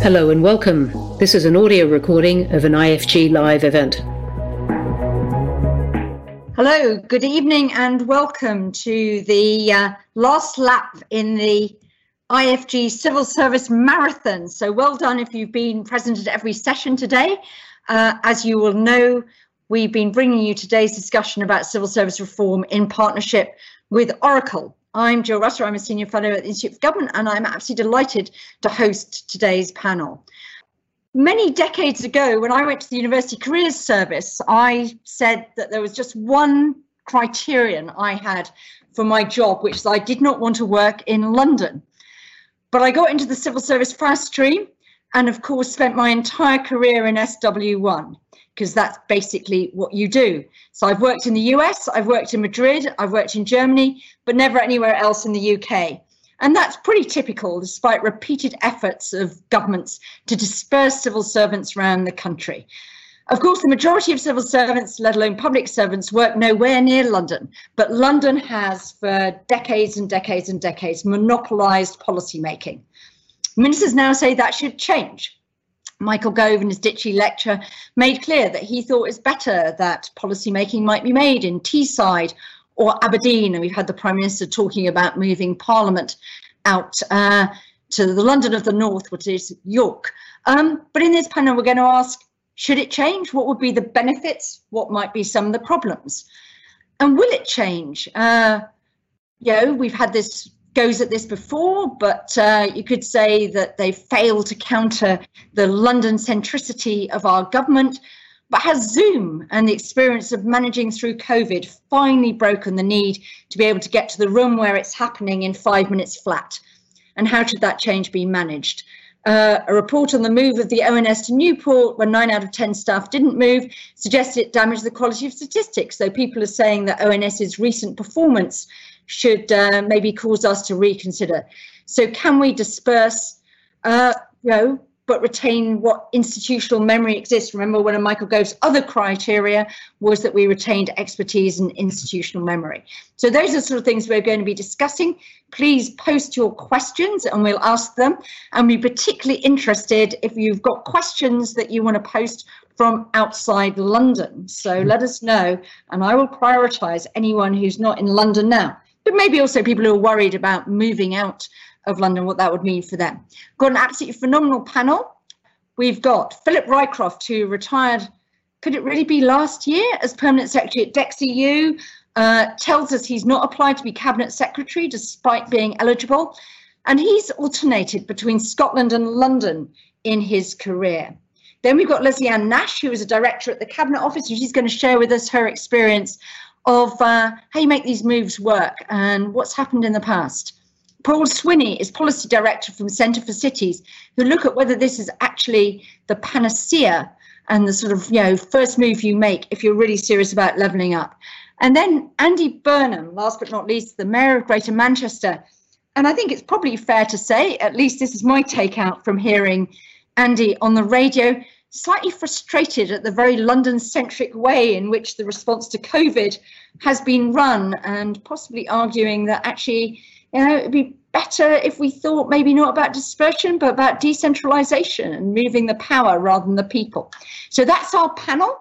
Hello and welcome. This is an audio recording of an IFG Live event. Hello, good evening, and welcome to the uh, last lap in the IFG Civil Service Marathon. So well done if you've been present at every session today. Uh, as you will know, we've been bringing you today's discussion about civil service reform in partnership with Oracle. I'm Jill Rutter, I'm a Senior Fellow at the Institute of Government, and I'm absolutely delighted to host today's panel. Many decades ago, when I went to the University Careers Service, I said that there was just one criterion I had for my job, which is I did not want to work in London. But I got into the civil service fast stream and, of course, spent my entire career in SW1 because that's basically what you do. So I've worked in the US, I've worked in Madrid, I've worked in Germany, but never anywhere else in the UK. And that's pretty typical, despite repeated efforts of governments to disperse civil servants around the country. Of course, the majority of civil servants, let alone public servants, work nowhere near London. But London has, for decades and decades and decades, monopolised policymaking. Ministers now say that should change. Michael Gove in his Ditchley lecture made clear that he thought it's better that policy making might be made in Teesside or Aberdeen. And we've had the Prime Minister talking about moving Parliament out uh, to the London of the North, which is York. Um, but in this panel, we're going to ask should it change? What would be the benefits? What might be some of the problems? And will it change? Uh, you know, we've had this goes at this before, but uh, you could say that they failed to counter the London centricity of our government. But has Zoom and the experience of managing through COVID finally broken the need to be able to get to the room where it's happening in five minutes flat? And how should that change be managed? Uh, a report on the move of the ONS to Newport, when nine out of 10 staff didn't move, suggested it damaged the quality of statistics. So people are saying that ONS's recent performance should uh, maybe cause us to reconsider. So can we disperse, uh, you know, but retain what institutional memory exists. Remember, one of Michael Gove's other criteria was that we retained expertise and institutional memory. So those are sort of things we're going to be discussing. Please post your questions and we'll ask them. And we're particularly interested if you've got questions that you want to post from outside London. So let us know, and I will prioritise anyone who's not in London now but maybe also people who are worried about moving out of London, what that would mean for them. Got an absolutely phenomenal panel. We've got Philip Rycroft, who retired, could it really be last year, as permanent secretary at DexEU, uh, tells us he's not applied to be cabinet secretary despite being eligible. And he's alternated between Scotland and London in his career. Then we've got Lesley Ann Nash, who is a director at the Cabinet Office, and she's going to share with us her experience of uh, how you make these moves work and what's happened in the past. Paul Swinney is policy director from Centre for Cities, who look at whether this is actually the panacea and the sort of you know first move you make if you're really serious about levelling up. And then Andy Burnham, last but not least, the mayor of Greater Manchester. And I think it's probably fair to say, at least this is my takeout from hearing Andy on the radio, slightly frustrated at the very London centric way in which the response to COVID has been run, and possibly arguing that actually, you know, it'd be better if we thought maybe not about dispersion, but about decentralization and moving the power rather than the people. So that's our panel.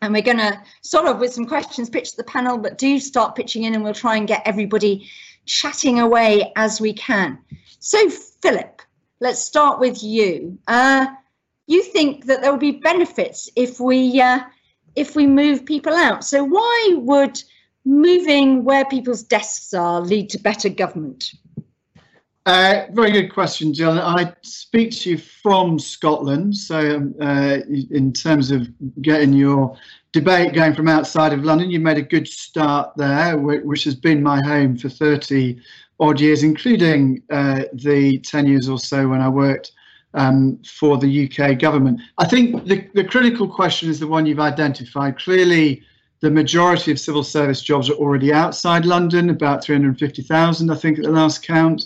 And we're going to sort of, with some questions, pitch the panel, but do start pitching in and we'll try and get everybody chatting away as we can. So, Philip, let's start with you. Uh, you think that there will be benefits if we uh, if we move people out. So why would moving where people's desks are lead to better government? Uh, very good question, Jill. I speak to you from Scotland, so um, uh, in terms of getting your debate going from outside of London, you made a good start there, which has been my home for 30 odd years, including uh, the 10 years or so when I worked um, for the UK government. I think the, the critical question is the one you've identified. Clearly, the majority of civil service jobs are already outside London, about 350,000, I think, at the last count,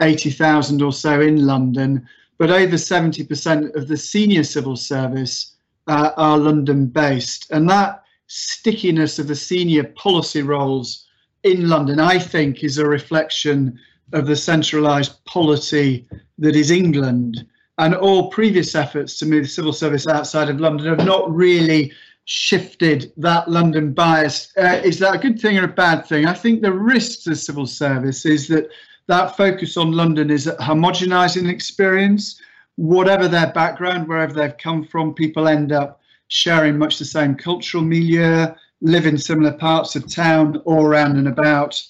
80,000 or so in London. But over 70% of the senior civil service uh, are London based. And that stickiness of the senior policy roles in London, I think, is a reflection of the centralised polity that is England. And all previous efforts to move civil service outside of London have not really shifted that London bias. Uh, is that a good thing or a bad thing? I think the risk to civil service is that that focus on London is a homogenizing experience. Whatever their background, wherever they've come from, people end up sharing much the same cultural milieu, live in similar parts of town all around and about,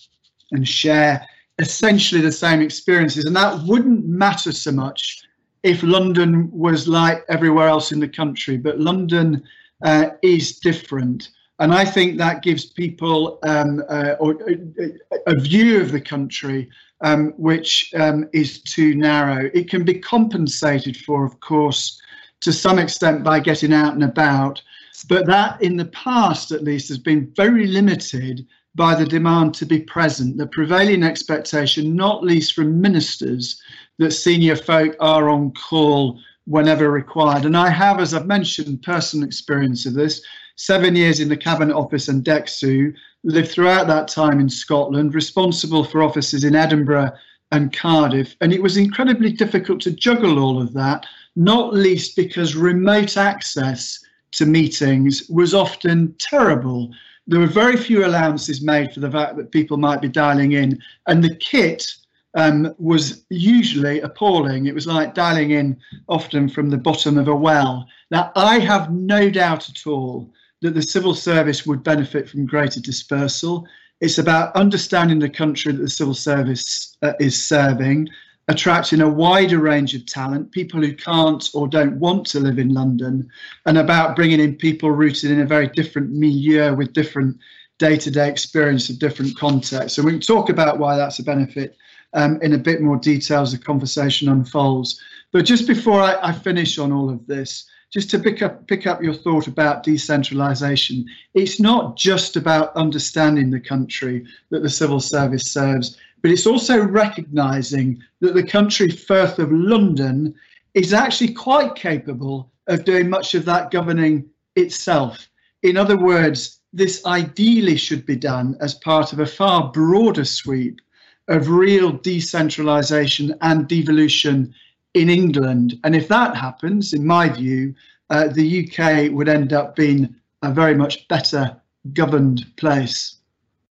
and share essentially the same experiences. And that wouldn't matter so much if London was like everywhere else in the country, but London uh, is different. And I think that gives people um, uh, or, uh, a view of the country um, which um, is too narrow. It can be compensated for, of course, to some extent by getting out and about, but that in the past at least has been very limited by the demand to be present, the prevailing expectation, not least from ministers, that senior folk are on call whenever required. And I have, as I've mentioned, personal experience of this. Seven years in the Cabinet Office and DExEU, lived throughout that time in Scotland, responsible for offices in Edinburgh and Cardiff. And it was incredibly difficult to juggle all of that, not least because remote access to meetings was often terrible. There were very few allowances made for the fact that people might be dialing in, and the kit um, was usually appalling. It was like dialing in often from the bottom of a well. Now, I have no doubt at all that the civil service would benefit from greater dispersal. It's about understanding the country that the civil service uh, is serving, attracting a wider range of talent, people who can't or don't want to live in London, and about bringing in people rooted in a very different milieu with different day to day experience of different contexts. And we can talk about why that's a benefit um, in a bit more detail as the conversation unfolds. But just before I, I finish on all of this, just to pick up pick up your thought about decentralization, it's not just about understanding the country that the civil service serves, but it's also recognizing that the country firth of London is actually quite capable of doing much of that governing itself. In other words, this ideally should be done as part of a far broader sweep of real decentralization and devolution in England. And if that happens, in my view, uh, the UK would end up being a very much better governed place.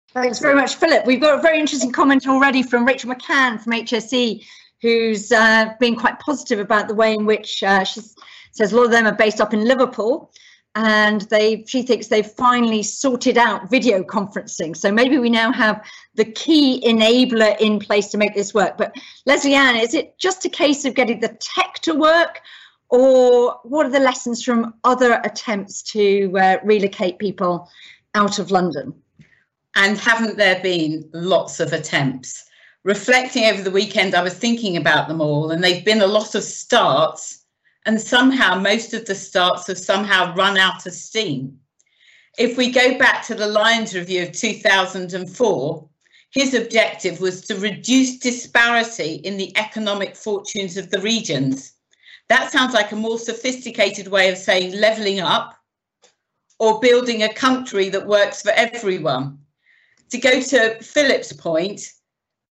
Thanks very much, Philip. We've got a very interesting comment already from Rachel McCann from HSE, who's uh, been quite positive about the way in which uh, she says a lot of them are based up in Liverpool and they she thinks they've finally sorted out video conferencing. So maybe we now have the key enabler in place to make this work. But Lesley-Anne is it just a case of getting the tech to work or what are the lessons from other attempts to uh, relocate people out of london? And haven't there been lots of attempts? Reflecting over the weekend i was thinking about them all and they've been a lot of starts and somehow most of the starts have somehow run out of steam. If we go back to the Lyons Review of 2004, his objective was to reduce disparity in the economic fortunes of the regions. That sounds like a more sophisticated way of saying levelling up or building a country that works for everyone. To go to Philip's point,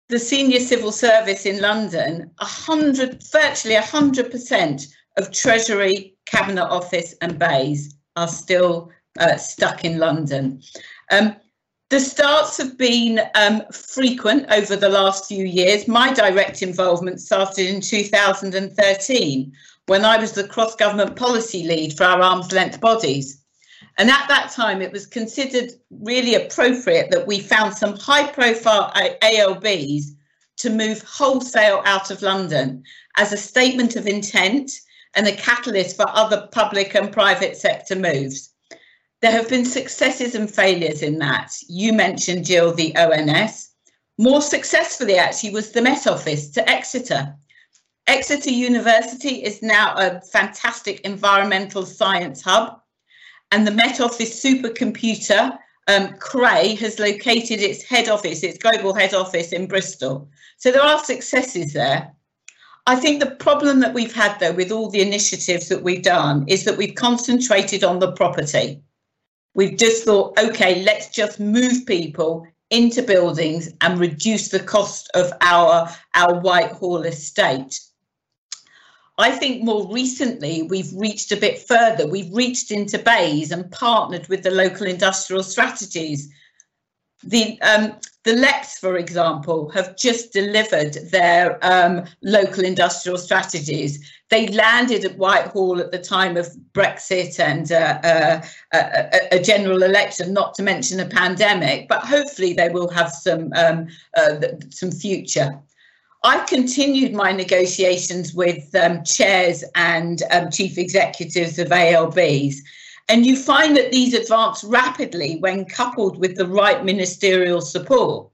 the senior civil service in London, 100, virtually 100% of Treasury, Cabinet Office, and BEIS are still uh, stuck in London. Um, the starts have been um, frequent over the last few years. My direct involvement started in 2013 when I was the cross government policy lead for our arm's length bodies. And at that time, it was considered really appropriate that we found some high profile ALBs to move wholesale out of London as a statement of intent and a catalyst for other public and private sector moves. There have been successes and failures in that. You mentioned, Jill, the ONS. More successfully, actually, was the Met Office to Exeter. Exeter University is now a fantastic environmental science hub, and the Met Office supercomputer, um, Cray, has located its head office, its global head office in Bristol. So there are successes there. I think the problem that we've had, though, with all the initiatives that we've done is that we've concentrated on the property. We've just thought, okay, let's just move people into buildings and reduce the cost of our, our Whitehall estate. I think more recently we've reached a bit further. We've reached into BEIS and partnered with the local industrial strategies. The um, the LEPs, for example, have just delivered their um, local industrial strategies. They landed at Whitehall at the time of Brexit and uh, uh, a, a, general election, not to mention a pandemic. But hopefully, they will have some um, uh, some future. I continued my negotiations with um, chairs and um, chief executives of ALBs. And you find that these advance rapidly when coupled with the right ministerial support.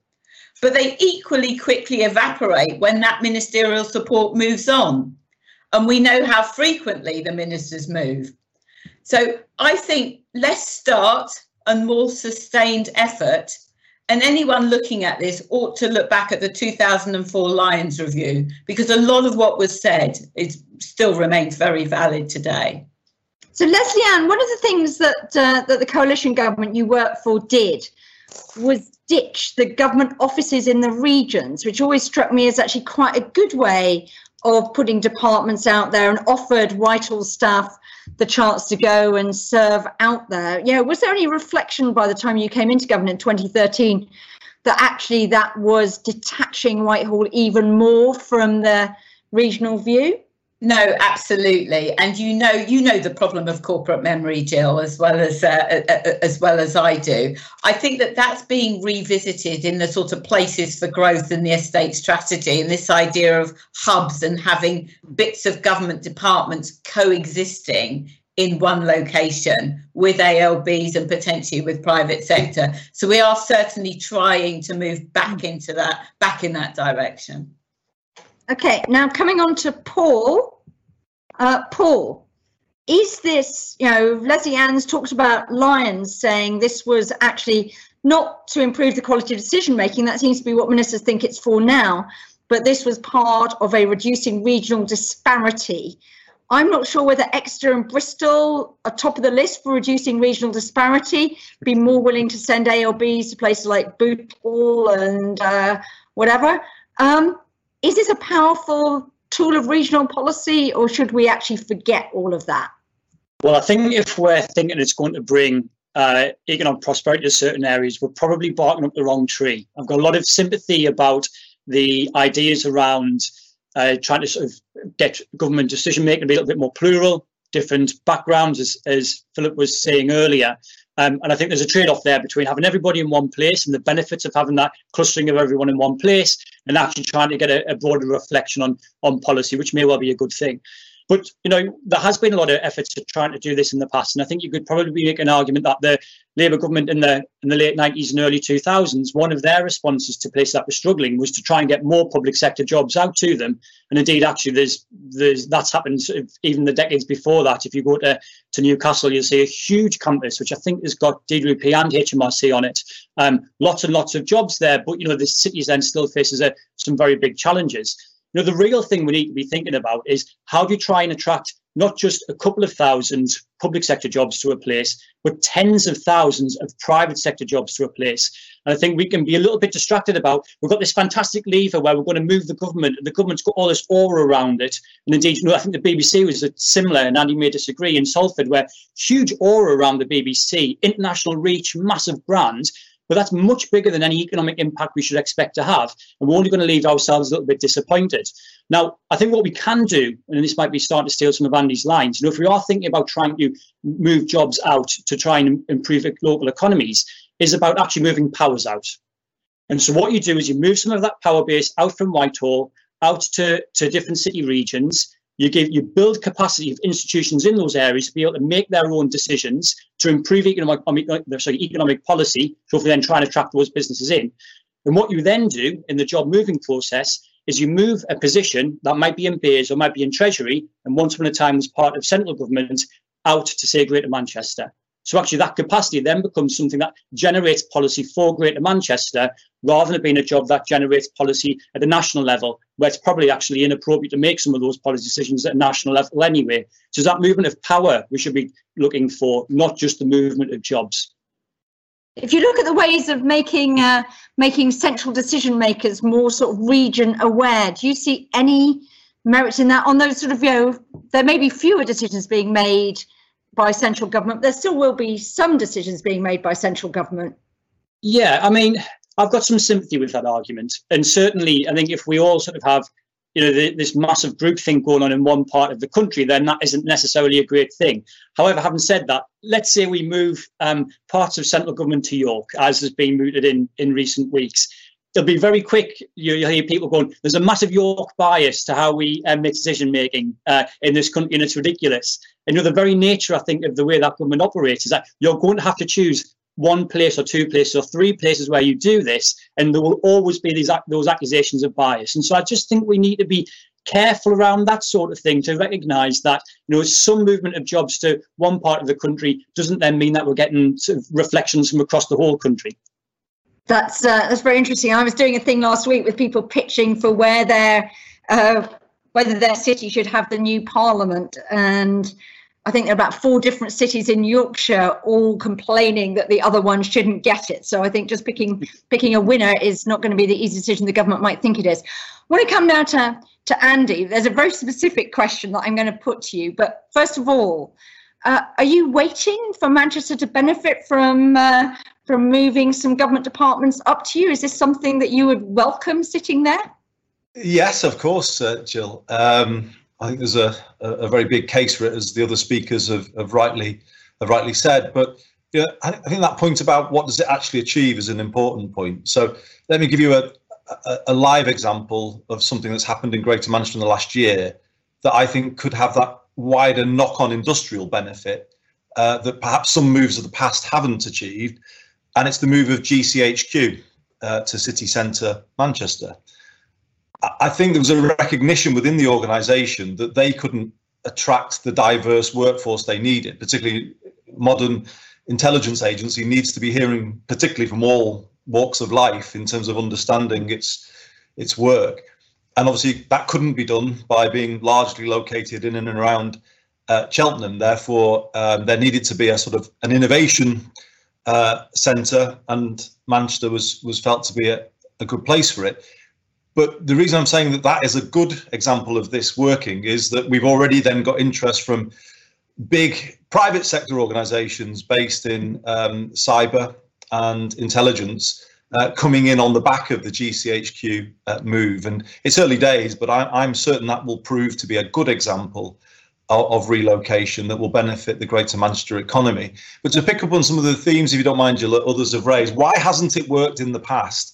But they equally quickly evaporate when that ministerial support moves on. And we know how frequently the ministers move. So I think less start and more sustained effort and anyone looking at this ought to look back at the 2004 Lyons Review because a lot of what was said is still remains very valid today. So, Lesley Ann, one of the things that uh, that the coalition government you worked for did was ditch the government offices in the regions, which always struck me as actually quite a good way of putting departments out there and offered Whitehall staff the chance to go and serve out there. Yeah, was there any reflection by the time you came into government in 2013 that actually that was detaching Whitehall even more from the regional view? No, absolutely, and you know, you know the problem of corporate memory, Jill, as well as uh, as well as I do. I think that that's being revisited in the sort of places for growth in the estate strategy, and this idea of hubs and having bits of government departments coexisting in one location with ALBs and potentially with private sector. So we are certainly trying to move back into that, back in that direction. Okay, now coming on to Paul. Uh, Paul, is this, you know, Lesley Ann's talked about Lyons saying this was actually not to improve the quality of decision making. That seems to be what ministers think it's for now. But this was part of a reducing regional disparity. I'm not sure whether Exeter and Bristol are top of the list for reducing regional disparity, be more willing to send ALBs to places like Bootle and uh, whatever. Um, is this a powerful tool of regional policy, or should we actually forget all of that? Well, I think if we're thinking it's going to bring uh, economic prosperity to certain areas, we're probably barking up the wrong tree. I've got a lot of sympathy about the ideas around uh, trying to sort of get government decision making be a little bit more plural, different backgrounds, as, as Philip was saying earlier. Um, and I think there's a trade off there between having everybody in one place and the benefits of having that clustering of everyone in one place and actually trying to get a, a broader reflection on, on policy, which may well be a good thing. But you know, there has been a lot of efforts to trying to do this in the past, and I think you could probably make an argument that the Labour government in the in the late 90s and early 2000s, one of their responses to places that were struggling was to try and get more public sector jobs out to them. And indeed, actually, there's there's that's happened even the decades before that. If you go to to Newcastle, you'll see a huge campus, which I think has got DWP and HMRC on it. Um, lots and lots of jobs there, but you know, the cities then still faces a, some very big challenges. You know, the real thing we need to be thinking about is how do you try and attract not just a couple of thousand public sector jobs to a place, but tens of thousands of private sector jobs to a place. And I think we can be a little bit distracted about we've got this fantastic lever where we're going to move the government, and the government's got all this aura around it. And indeed, you know, I think the BBC was similar, and Andy may disagree in Salford, where huge aura around the BBC, international reach, massive brand. But that's much bigger than any economic impact we should expect to have. And we're only going to leave ourselves a little bit disappointed. Now, I think what we can do, and this might be starting to steal some of Andy's lines, you know, if we are thinking about trying to move jobs out to try and improve local economies, is about actually moving powers out. And so what you do is you move some of that power base out from Whitehall, out to, to different city regions, you give you build capacity of institutions in those areas to be able to make their own decisions to improve economic sorry, economic policy, so if we then try and attract those businesses in. And what you then do in the job moving process is you move a position that might be in BEIS or might be in Treasury, and once upon a time was part of central government, out to say Greater Manchester. So actually, that capacity then becomes something that generates policy for Greater Manchester, rather than it being a job that generates policy at a national level, where it's probably actually inappropriate to make some of those policy decisions at a national level anyway. So that movement of power we should be looking for, not just the movement of jobs. If you look at the ways of making uh, making central decision makers more sort of region aware, do you see any merits in that on those sort of, you know, there may be fewer decisions being made by central government. There still will be some decisions being made by central government. Yeah, I mean, I've got some sympathy with that argument. And certainly, I think if we all sort of have you know, the, this massive group thing going on in one part of the country, then that isn't necessarily a great thing. However, having said that, let's say we move um, parts of central government to York, as has been mooted in in recent weeks. It'll be very quick. You, will hear people going, "There's a massive York bias to how we um, make decision making uh, in this country, and it's ridiculous." And you know, the very nature, I think, of the way that government operates is that you're going to have to choose one place or two places or three places where you do this, and there will always be these those accusations of bias. And so I just think we need to be careful around that sort of thing to recognise that you know some movement of jobs to one part of the country doesn't then mean that we're getting sort of reflections from across the whole country. That's uh, that's very interesting. I was doing a thing last week with people pitching for where their uh, whether their city should have the new parliament and I think there are about four different cities in Yorkshire all complaining that the other one shouldn't get it. So I think just picking picking a winner is not going to be the easy decision the government might think it is. Want to come now to, to Andy. There's a very specific question that I'm going to put to you. But first of all, uh, are you waiting for Manchester to benefit from uh, from moving some government departments up to you? Is this something that you would welcome sitting there? Yes, of course, uh, Jill. Um, I think there's a, a very big case for it, as the other speakers have, have rightly have rightly said. But yeah, I, think that point about what does it actually achieve is an important point. So let me give you a, a, a live example of something that's happened in Greater Manchester in the last year that I think could have that wider knock-on industrial benefit uh, that perhaps some moves of the past haven't achieved, and it's the move of GCHQ uh, to city centre Manchester. I think there was a recognition within the organisation that they couldn't attract the diverse workforce they needed, particularly modern intelligence agency needs to be hearing particularly from all walks of life in terms of understanding its its work. And obviously that couldn't be done by being largely located in and around uh, Cheltenham. Therefore um, there needed to be a sort of an innovation uh, centre and Manchester was was felt to be a, a good place for it but the reason I'm saying that that is a good example of this working is that we've already then got interest from big private sector organizations based in um, cyber and intelligence uh, coming in on the back of the GCHQ uh, move. And it's early days, but I, am certain that will prove to be a good example of, of, relocation that will benefit the Greater Manchester economy. But to pick up on some of the themes, if you don't mind, Jill, others have raised, why hasn't it worked in the past?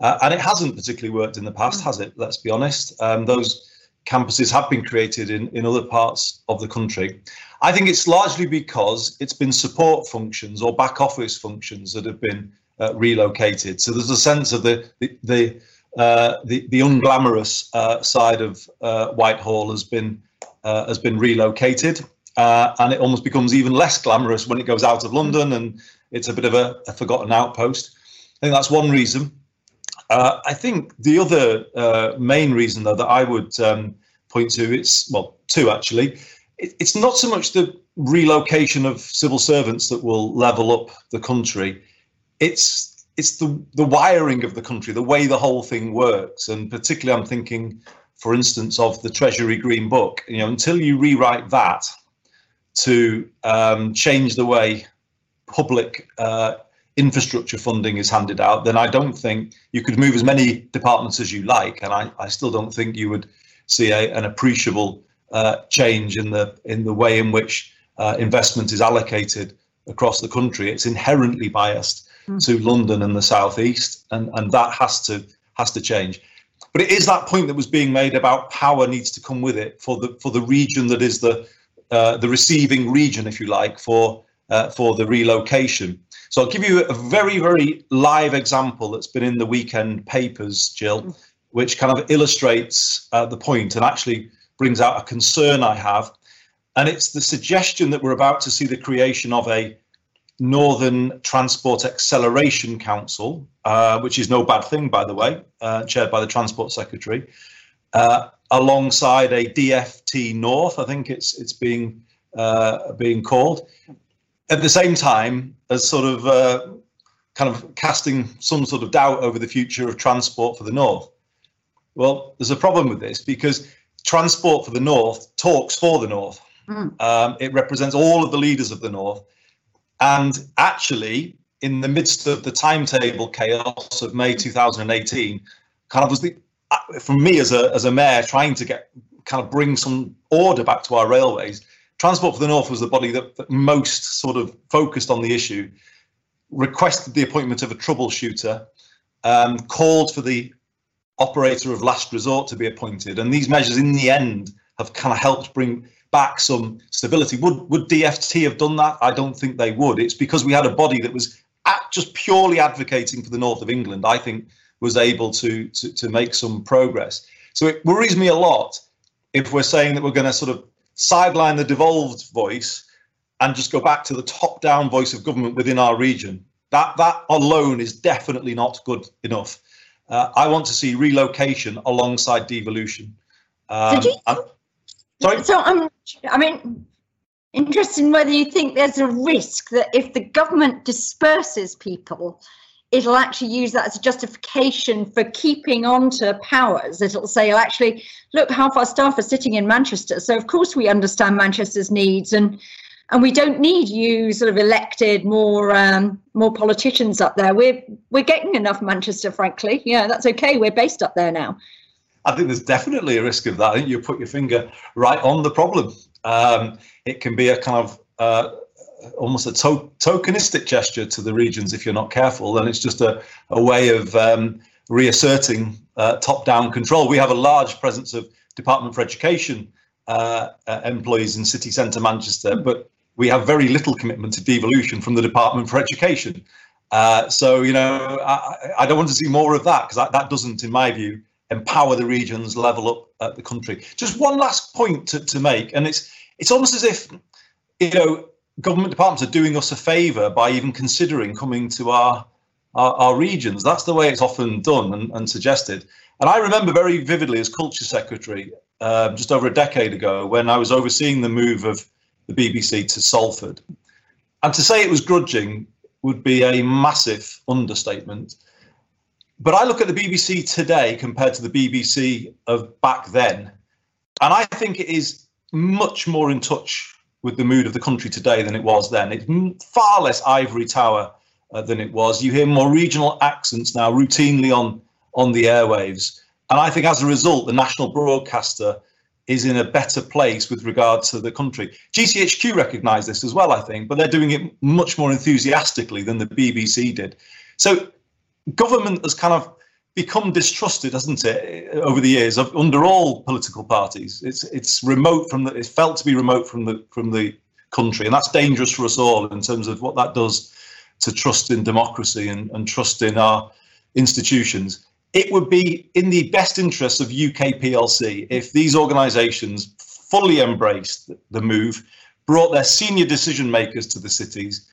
Uh, and it hasn't particularly worked in the past, has it? Let's be honest. Um, those campuses have been created in, in other parts of the country. I think it's largely because it's been support functions or back office functions that have been uh, relocated. So there's a sense of the the the, uh, the, the, unglamorous uh, side of uh, Whitehall has been uh, has been relocated, and it almost becomes even less glamorous when it goes out of London, and it's a bit of a, a forgotten outpost. I think that's one reason. Uh, I think the other uh, main reason, though, that I would um, point to, it's well, two actually. It, it's not so much the relocation of civil servants that will level up the country. It's it's the the wiring of the country, the way the whole thing works, and particularly I'm thinking, for instance, of the Treasury Green Book. You know, until you rewrite that to um, change the way public uh, infrastructure funding is handed out, then I don't think you could move as many departments as you like, and I, I still don't think you would see a, an appreciable uh, change in the in the way in which uh, investment is allocated across the country. It's inherently biased mm. to London and the southeast, and and that has to has to change. But it is that point that was being made about power needs to come with it for the for the region that is the uh, the receiving region, if you like, for uh, for the relocation. So I'll give you a very, very live example that's been in the weekend papers, Jill, which kind of illustrates uh, the point and actually brings out a concern I have. And it's the suggestion that we're about to see the creation of a Northern Transport Acceleration Council, uh, which is no bad thing, by the way, uh, chaired by the Transport Secretary, uh, alongside a DFT North, I think it's it's being uh, being called at the same time as sort of uh, kind of casting some sort of doubt over the future of transport for the north. Well, there's a problem with this because Transport for the North talks for the North. Mm. Um, it represents all of the leaders of the North. And actually, in the midst of the timetable chaos of May 2018, kind of was the, uh, from me as a, as a mayor trying to get kind of bring some order back to our railways. Transport for the North was the body that, that most sort of focused on the issue, requested the appointment of a troubleshooter, um, called for the operator of last resort to be appointed. And these measures, in the end, have kind of helped bring back some stability. Would would DFT have done that? I don't think they would. It's because we had a body that was just purely advocating for the north of England. I think was able to to, to make some progress. So it worries me a lot if we're saying that we're going to sort of sideline the devolved voice and just go back to the top-down voice of government within our region. That that alone is definitely not good enough. Uh, I want to see relocation alongside devolution. Um, you, sorry. So I'm. I mean, interested in whether you think there's a risk that if the government disperses people, it'll actually use that as a justification for keeping on to powers. It'll say, oh, actually, look, half our staff are sitting in Manchester. So, of course, we understand Manchester's needs and and we don't need you sort of elected more um, more politicians up there. We're we're getting enough Manchester, frankly. Yeah, that's okay. We're based up there now. I think there's definitely a risk of that. I think you put your finger right on the problem. Um, it can be a kind of uh, almost a to- tokenistic gesture to the regions if you're not careful, and it's just a, a way of um, reasserting uh, top-down control. We have a large presence of Department for Education uh, uh employees in city centre Manchester, but we have very little commitment to devolution from the Department for Education. Uh, so, you know, I, I, don't want to see more of that because that, that doesn't, in my view, empower the regions, level up uh, the country. Just one last point to, to make, and it's it's almost as if, you know, government departments are doing us a favour by even considering coming to our, our, our regions. That's the way it's often done and, and, suggested. And I remember very vividly as culture secretary um, just over a decade ago when I was overseeing the move of the BBC to Salford. And to say it was grudging would be a massive understatement. But I look at the BBC today compared to the BBC of back then, and I think it is much more in touch with the mood of the country today than it was then. It's far less ivory tower uh, than it was. You hear more regional accents now routinely on on the airwaves, and I think as a result, the national broadcaster is in a better place with regard to the country. GCHQ recognise this as well, I think, but they're doing it much more enthusiastically than the BBC did. So government has kind of become distrusted, hasn't it, over the years of, under all political parties. It's it's remote from the it's felt to be remote from the from the country, and that's dangerous for us all in terms of what that does to trust in democracy and, and trust in our institutions it would be in the best interest of UK PLC if these organisations fully embraced the move, brought their senior decision makers to the cities.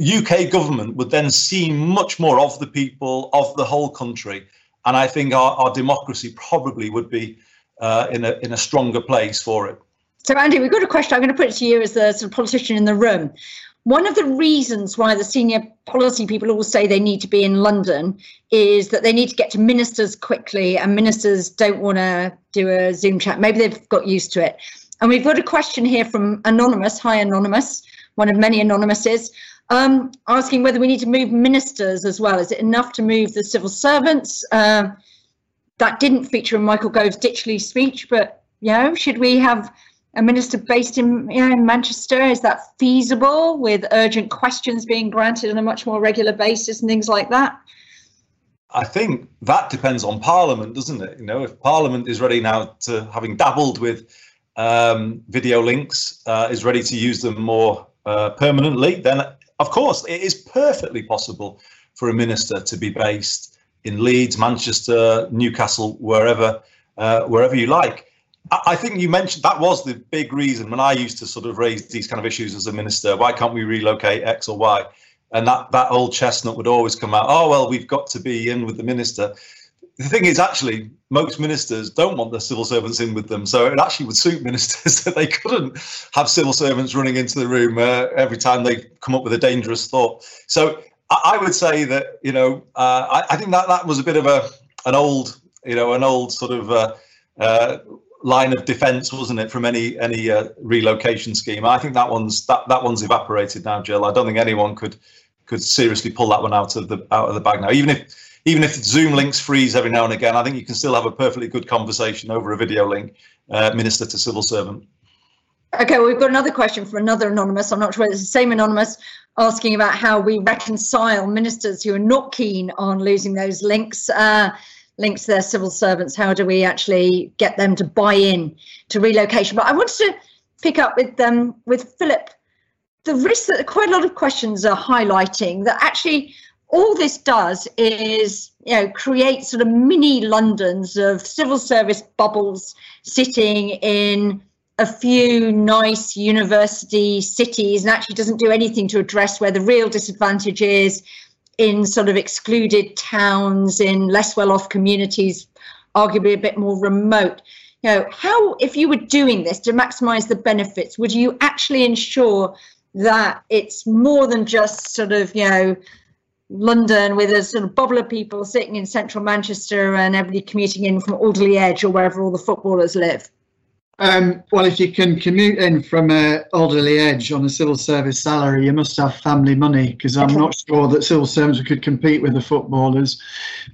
UK government would then see much more of the people, of the whole country. And I think our, our democracy probably would be uh, in, a, in a stronger place for it. So, Andy, we've got a question. I'm going to put it to you as the sort of politician in the room. One of the reasons why the senior policy people all say they need to be in London is that they need to get to ministers quickly, and ministers don't want to do a Zoom chat. Maybe they've got used to it. And we've got a question here from Anonymous. Hi, Anonymous, one of many Anonymouses, um, asking whether we need to move ministers as well. Is it enough to move the civil servants? Uh, that didn't feature in Michael Gove's Ditchley speech, but you know, should we have a minister based in, you know, in Manchester? Is that feasible with urgent questions being granted on a much more regular basis and things like that? I think that depends on Parliament, doesn't it? You know, if Parliament is ready now to having dabbled with um, video links, uh, is ready to use them more uh, permanently, then of course it is perfectly possible for a minister to be based in Leeds, Manchester, Newcastle, wherever, uh, wherever you like. I think you mentioned that was the big reason when I used to sort of raise these kind of issues as a minister. Why can't we relocate X or Y? And that that old chestnut would always come out. Oh well, we've got to be in with the minister. The thing is, actually, most ministers don't want their civil servants in with them. So it actually would suit ministers that they couldn't have civil servants running into the room uh, every time they come up with a dangerous thought. So I, I would say that you know uh, I, I, think that that was a bit of a an old you know an old sort of uh, uh, line of defence, wasn't it, from any any uh, relocation scheme? I think that one's that that one's evaporated now, Jill. I don't think anyone could could seriously pull that one out of the out of the bag now. Even if even if Zoom links freeze every now and again, I think you can still have a perfectly good conversation over a video link, uh, minister to civil servant. Okay, well, we've got another question from another anonymous. I'm not sure it's the same anonymous asking about how we reconcile ministers who are not keen on losing those links. Uh, links to their civil servants. How do we actually get them to buy in to relocation? But I wanted to pick up with um, with Philip the risk that quite a lot of questions are highlighting that actually all this does is you know create sort of mini londons of civil service bubbles sitting in a few nice university cities and actually doesn't do anything to address where the real disadvantage is in sort of excluded towns in less well off communities arguably a bit more remote. You know how if you were doing this to maximize the benefits would you actually ensure that it's more than just sort of you know London with a sort of bubble of people sitting in central Manchester and everybody commuting in from Alderley Edge or wherever all the footballers live? Um, well, if you can commute in from uh, Alderley Edge on a civil service salary, you must have family money because I'm not sure that civil servants could compete with the footballers.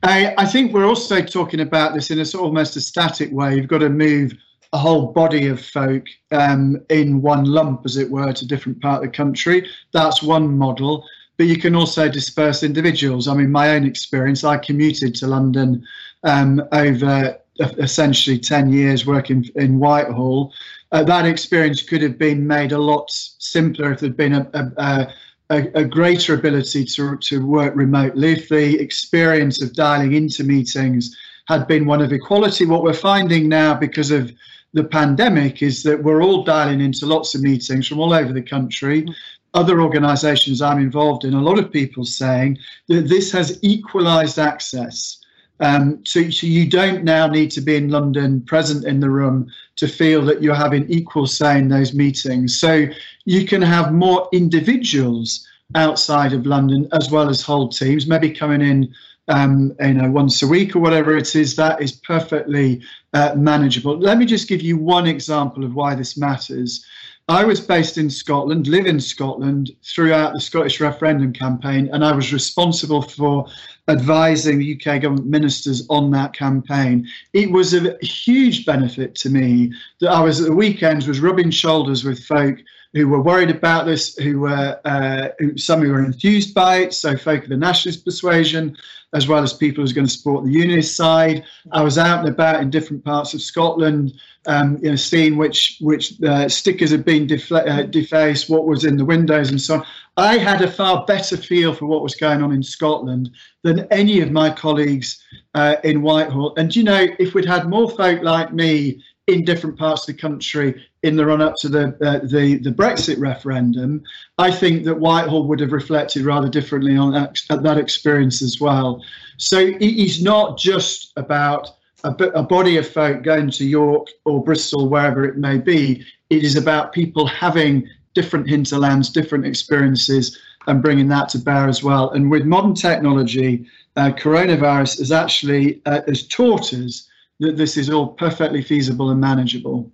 I, I think we're also talking about this in a sort of almost a static way. You've got to move a whole body of folk um, in one lump, as it were, to different part of the country. That's one model but you can also disperse individuals. I mean, my own experience, I commuted to London um, over essentially 10 years working in Whitehall. Uh, that experience could have been made a lot simpler if there'd been a, a, a, a, greater ability to, to work remotely. If the experience of dialing into meetings had been one of equality, what we're finding now because of the pandemic is that we're all dialing into lots of meetings from all over the country other organizations I'm involved in, a lot of people saying that this has equalized access. Um, so, so, you don't now need to be in London, present in the room, to feel that you're having equal say in those meetings. So you can have more individuals outside of London as well as whole teams, maybe coming in, um, you know, once a week or whatever it is. That is perfectly uh, manageable. Let me just give you one example of why this matters. I was based in Scotland, live in Scotland throughout the Scottish referendum campaign, and I was responsible for advising the UK government ministers on that campaign. It was a huge benefit to me that I was at the weekends was rubbing shoulders with folk who were worried about this, who were uh, who, some who were enthused by it, so folk of the nationalist persuasion, as well as people who's going to support the unionist side. I was out and about in different parts of Scotland, um, you know, seeing which which uh, stickers had been defla- uh, defaced, what was in the windows, and so on. I had a far better feel for what was going on in Scotland than any of my colleagues uh, in Whitehall. And you know, if we'd had more folk like me in different parts of the country in the run up to the, uh, the the Brexit referendum, I think that Whitehall would have reflected rather differently on that, that experience as well. So it is not just about a, a body of folk going to York or Bristol, wherever it may be. It is about people having different hinterlands, different experiences, and bringing that to bear as well. And with modern technology, uh, coronavirus has actually uh, has taught us that this is all perfectly feasible and manageable.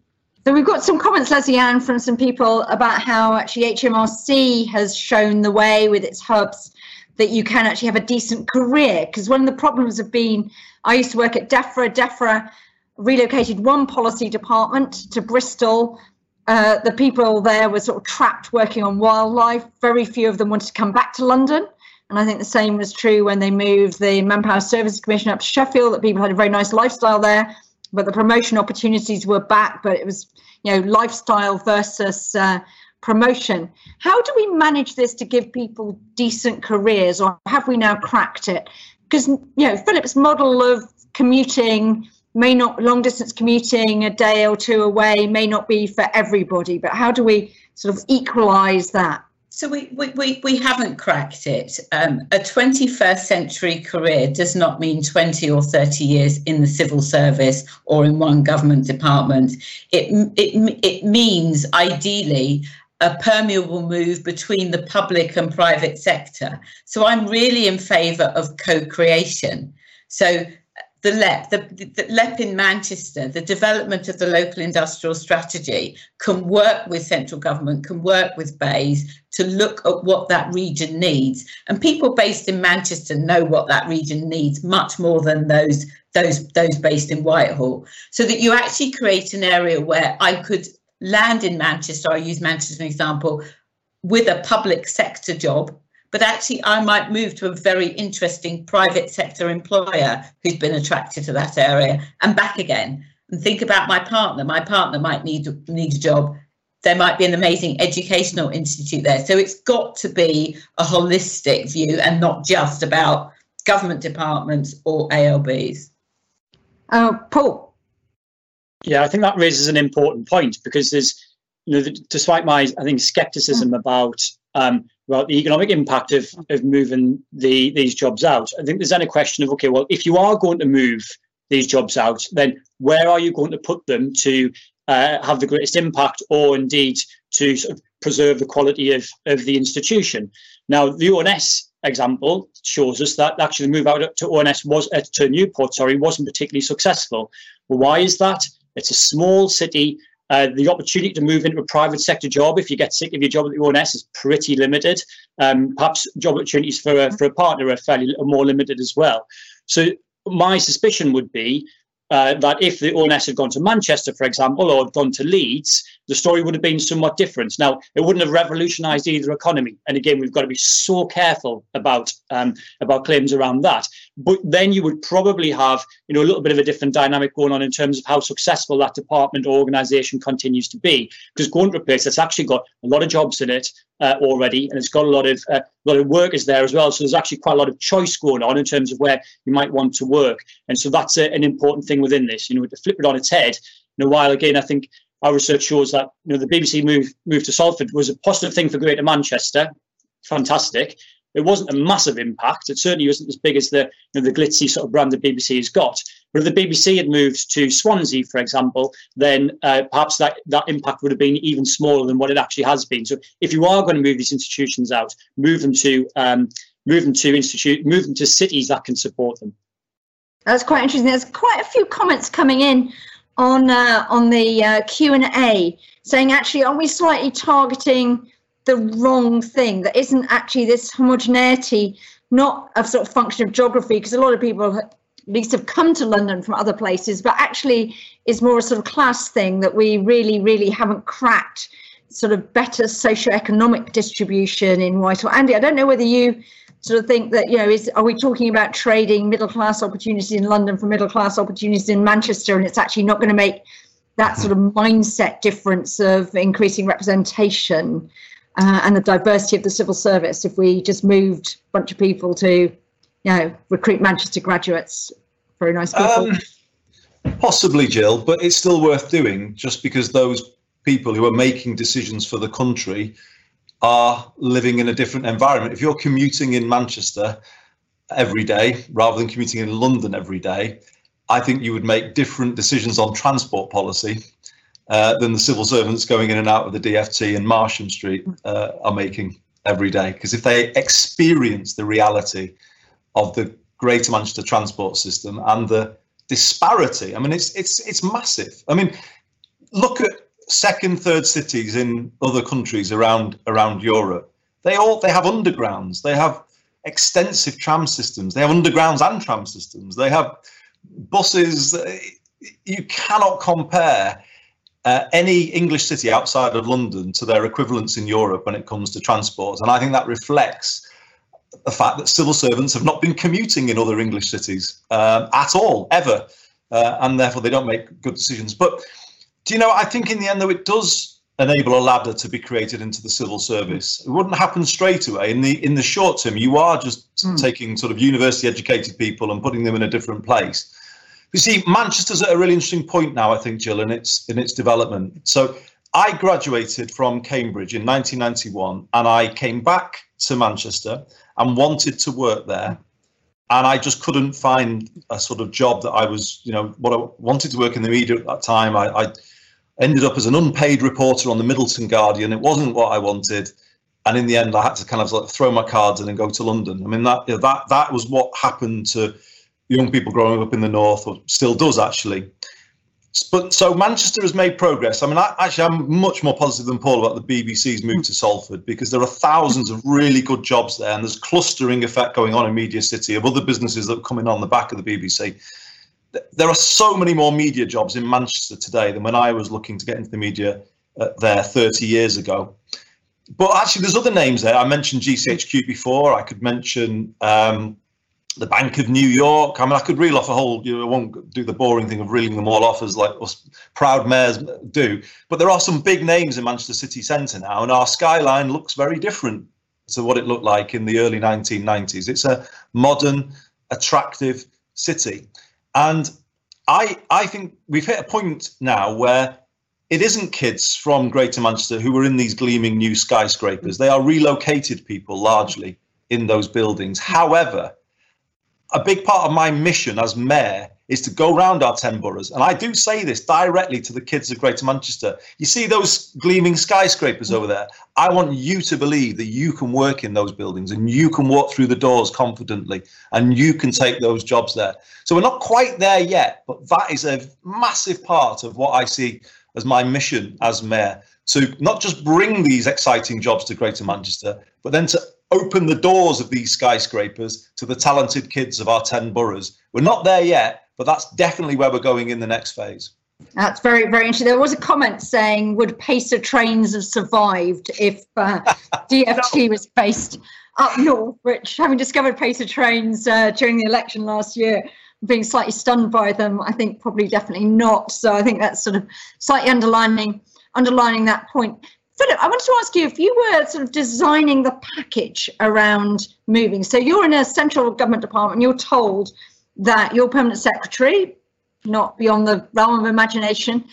So we've got some comments, Lesley Ann, from some people about how actually HMRC has shown the way with its hubs that you can actually have a decent career. Because one of the problems have been, I used to work at DEFRA. DEFRA relocated one policy department to Bristol. Uh, the people there were sort of trapped working on wildlife. Very few of them wanted to come back to London. And I think the same was true when they moved the Manpower Services Commission up to Sheffield, that people had a very nice lifestyle there, but the promotion opportunities were back, but it was, you know, lifestyle versus uh, promotion. How do we manage this to give people decent careers, or have we now cracked it? Because, you know, Philip's model of commuting may not, long distance commuting a day or two away may not be for everybody, but how do we sort of equalize that? So we, we, we, we haven't cracked it. Um, a 21st century career does not mean 20 or 30 years in the civil service or in one government department. It, it, it means ideally a permeable move between the public and private sector. So I'm really in favour of co-creation. So the LEP, the, the, LEP in Manchester, the development of the local industrial strategy can work with central government, can work with BEIS to look at what that region needs. And people based in Manchester know what that region needs much more than those those those based in Whitehall. So that you actually create an area where I could land in Manchester, I use Manchester as an example, with a public sector job but actually I might move to a very interesting private sector employer who's been attracted to that area and back again. And think about my partner. My partner might need need a job. There might be an amazing educational institute there. So it's got to be a holistic view and not just about government departments or ALBs. Uh, Paul. Yeah, I think that raises an important point because there's, you know, despite my, I think, skepticism mm. about um, about the economic impact of, of moving the these jobs out. I think there's then a question of okay, well, if you are going to move these jobs out, then where are you going to put them to uh, have the greatest impact, or indeed to sort of preserve the quality of, of the institution? Now, the ONS example shows us that actually the move out to ONS was uh, to Newport, sorry, wasn't particularly successful. Well, why is that? It's a small city uh, the opportunity to move into a private sector job if you get sick of your job at the ONS is pretty limited. Um, perhaps job opportunities for a, for a partner are fairly are more limited as well. So my suspicion would be uh, that if the ONS had gone to Manchester, for example, or had gone to Leeds, the story would have been somewhat different. Now, it wouldn't have revolutionised either economy, and again, we've got to be so careful about um, about claims around that. But then you would probably have, you know, a little bit of a different dynamic going on in terms of how successful that department or organisation continues to be. Because going to a place actually got a lot of jobs in it uh, already, and it's got a lot of uh, a lot of workers there as well. So there's actually quite a lot of choice going on in terms of where you might want to work, and so that's a, an important thing within this. You know, to flip it on its head. In a while again, I think our research shows that you know the BBC move move to Salford was a positive thing for Greater Manchester, fantastic. It wasn't a massive impact. It certainly wasn't as big as the you know, the glitzy sort of brand the BBC has got. But if the BBC had moved to Swansea, for example, then uh, perhaps that, that impact would have been even smaller than what it actually has been. So if you are going to move these institutions out, move them to um, move them to institute, move them to cities that can support them. That's quite interesting. There's quite a few comments coming in on uh, on the uh, Q and A, saying actually, aren't we slightly targeting the wrong thing? That isn't actually this homogeneity, not a sort of function of geography, because a lot of people at least have come to London from other places, but actually is more a sort of class thing that we really, really haven't cracked. Sort of better socioeconomic distribution in Whitehall. Andy, I don't know whether you sort of think that you know is are we talking about trading middle class opportunities in London for middle class opportunities in Manchester, and it's actually not going to make that sort of mindset difference of increasing representation uh, and the diversity of the civil service if we just moved a bunch of people to you know recruit Manchester graduates, very nice people. Um, possibly, Jill, but it's still worth doing just because those people who are making decisions for the country are living in a different environment. If you're commuting in Manchester every day rather than commuting in London every day, I think you would make different decisions on transport policy uh, than the civil servants going in and out of the DFT and Marsham Street uh, are making every day. Because if they experience the reality of the Greater Manchester transport system and the disparity, I mean, it's it's it's massive. I mean, look at second, third cities in other countries around around Europe, they all they have undergrounds. They have extensive tram systems. They have undergrounds and tram systems. They have buses. You cannot compare uh, any English city outside of London to their equivalents in Europe when it comes to transport. And I think that reflects the fact that civil servants have not been commuting in other English cities um, at all, ever. Uh, and therefore they don't make good decisions. But do you know, I think in the end, though, it does enable a ladder to be created into the civil service. It wouldn't happen straight away. In the in the short term, you are just mm. taking sort of university educated people and putting them in a different place. You see, Manchester's at a really interesting point now, I think, Jill, in its in its development. So I graduated from Cambridge in 1991 and I came back to Manchester and wanted to work there. And I just couldn't find a sort of job that I was, you know, what I wanted to work in the media at that time. I, I ended up as an unpaid reporter on the Middleton Guardian. It wasn't what I wanted, and in the end, I had to kind of like throw my cards in and go to London. I mean that that that was what happened to young people growing up in the north, or still does actually. But so Manchester has made progress. I mean, I, actually, I'm much more positive than Paul about the BBC's move to Salford because there are thousands of really good jobs there, and there's clustering effect going on in Media City of other businesses that are coming on the back of the BBC. There are so many more media jobs in Manchester today than when I was looking to get into the media uh, there 30 years ago. But actually, there's other names there. I mentioned GCHQ before. I could mention um, the Bank of New York. I mean, I could reel off a whole, you know, I won't do the boring thing of reeling them all off as like us proud mayors do. But there are some big names in Manchester city centre now, and our skyline looks very different to what it looked like in the early 1990s. It's a modern, attractive city. And I, I think we've hit a point now where it isn't kids from Greater Manchester who are in these gleaming new skyscrapers. They are relocated people largely in those buildings. However, a big part of my mission as mayor is to go round our 10 boroughs. And I do say this directly to the kids of Greater Manchester. You see those gleaming skyscrapers over there? I want you to believe that you can work in those buildings and you can walk through the doors confidently and you can take those jobs there. So we're not quite there yet, but that is a massive part of what I see as my mission as mayor to not just bring these exciting jobs to Greater Manchester, but then to open the doors of these skyscrapers to the talented kids of our 10 boroughs. We're not there yet, but that's definitely where we're going in the next phase. That's very, very interesting. There was a comment saying, would Pacer trains have survived if uh, DFT was based up north? Which, having discovered Pacer trains uh, during the election last year, being slightly stunned by them, I think probably definitely not. So I think that's sort of slightly underlining underlining that point. Philip, I wanted to ask you if you were sort of designing the package around moving. So you're in a central government department, you're told that you're permanent secretary, not beyond the realm of imagination,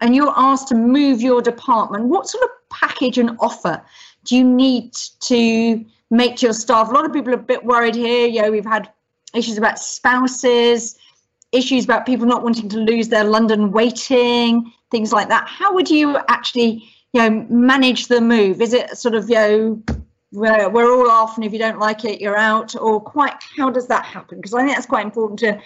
and you're asked to move your department. What sort of package and offer do you need to make to your staff? A lot of people are a bit worried here. You know, we've had issues about spouses, issues about people not wanting to lose their London weighting, things like that. How would you actually you know manage the move is it sort of you know we're, we're all off and if you don't like it you're out or quite how does that happen because i think that's quite important to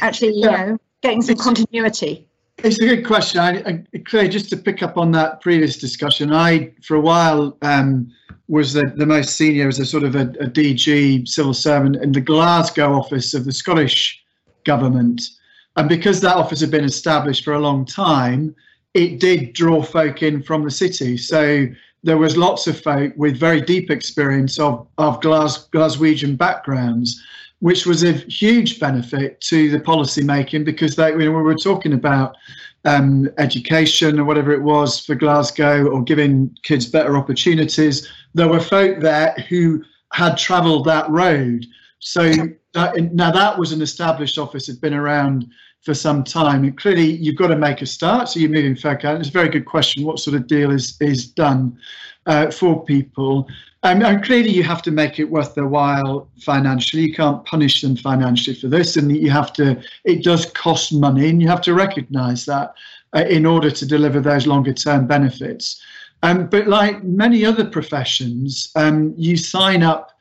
actually you yeah. know getting some it's, continuity it's a good question I, I, Claire, just to pick up on that previous discussion i for a while um, was the, the most senior as a sort of a, a dg civil servant in the glasgow office of the scottish government and because that office had been established for a long time it did draw folk in from the city. So there was lots of folk with very deep experience of, of Glas, Glaswegian backgrounds, which was a huge benefit to the policy making because they, we were talking about um, education or whatever it was for Glasgow or giving kids better opportunities. There were folk there who had travelled that road. So that, now that was an established office, had been around for some time. And clearly, you've got to make a start. So you're moving out. It's a very good question. What sort of deal is is done uh, for people? Um, and clearly, you have to make it worth their while financially. You can't punish them financially for this, and you have to. It does cost money, and you have to recognise that uh, in order to deliver those longer term benefits. Um, but like many other professions, um, you sign up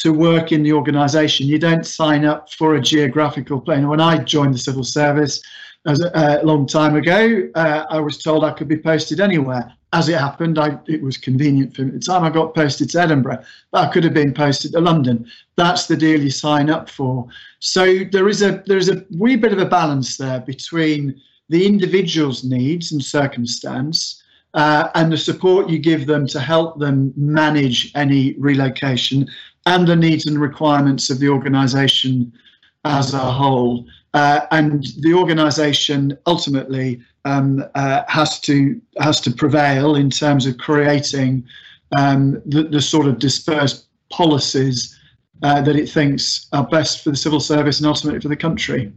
to work in the organisation. You don't sign up for a geographical plane. When I joined the civil service as a, a long time ago, uh, I was told I could be posted anywhere. As it happened, I, it was convenient for me. At the time I got posted to Edinburgh, but I could have been posted to London. That's the deal you sign up for. So there is a there is a wee bit of a balance there between the individual's needs and circumstance uh, and the support you give them to help them manage any relocation and the needs and requirements of the organisation as a whole. Uh, and the organisation ultimately um, uh, has to has to prevail in terms of creating um, the, the, sort of dispersed policies uh, that it thinks are best for the civil service and ultimately for the country.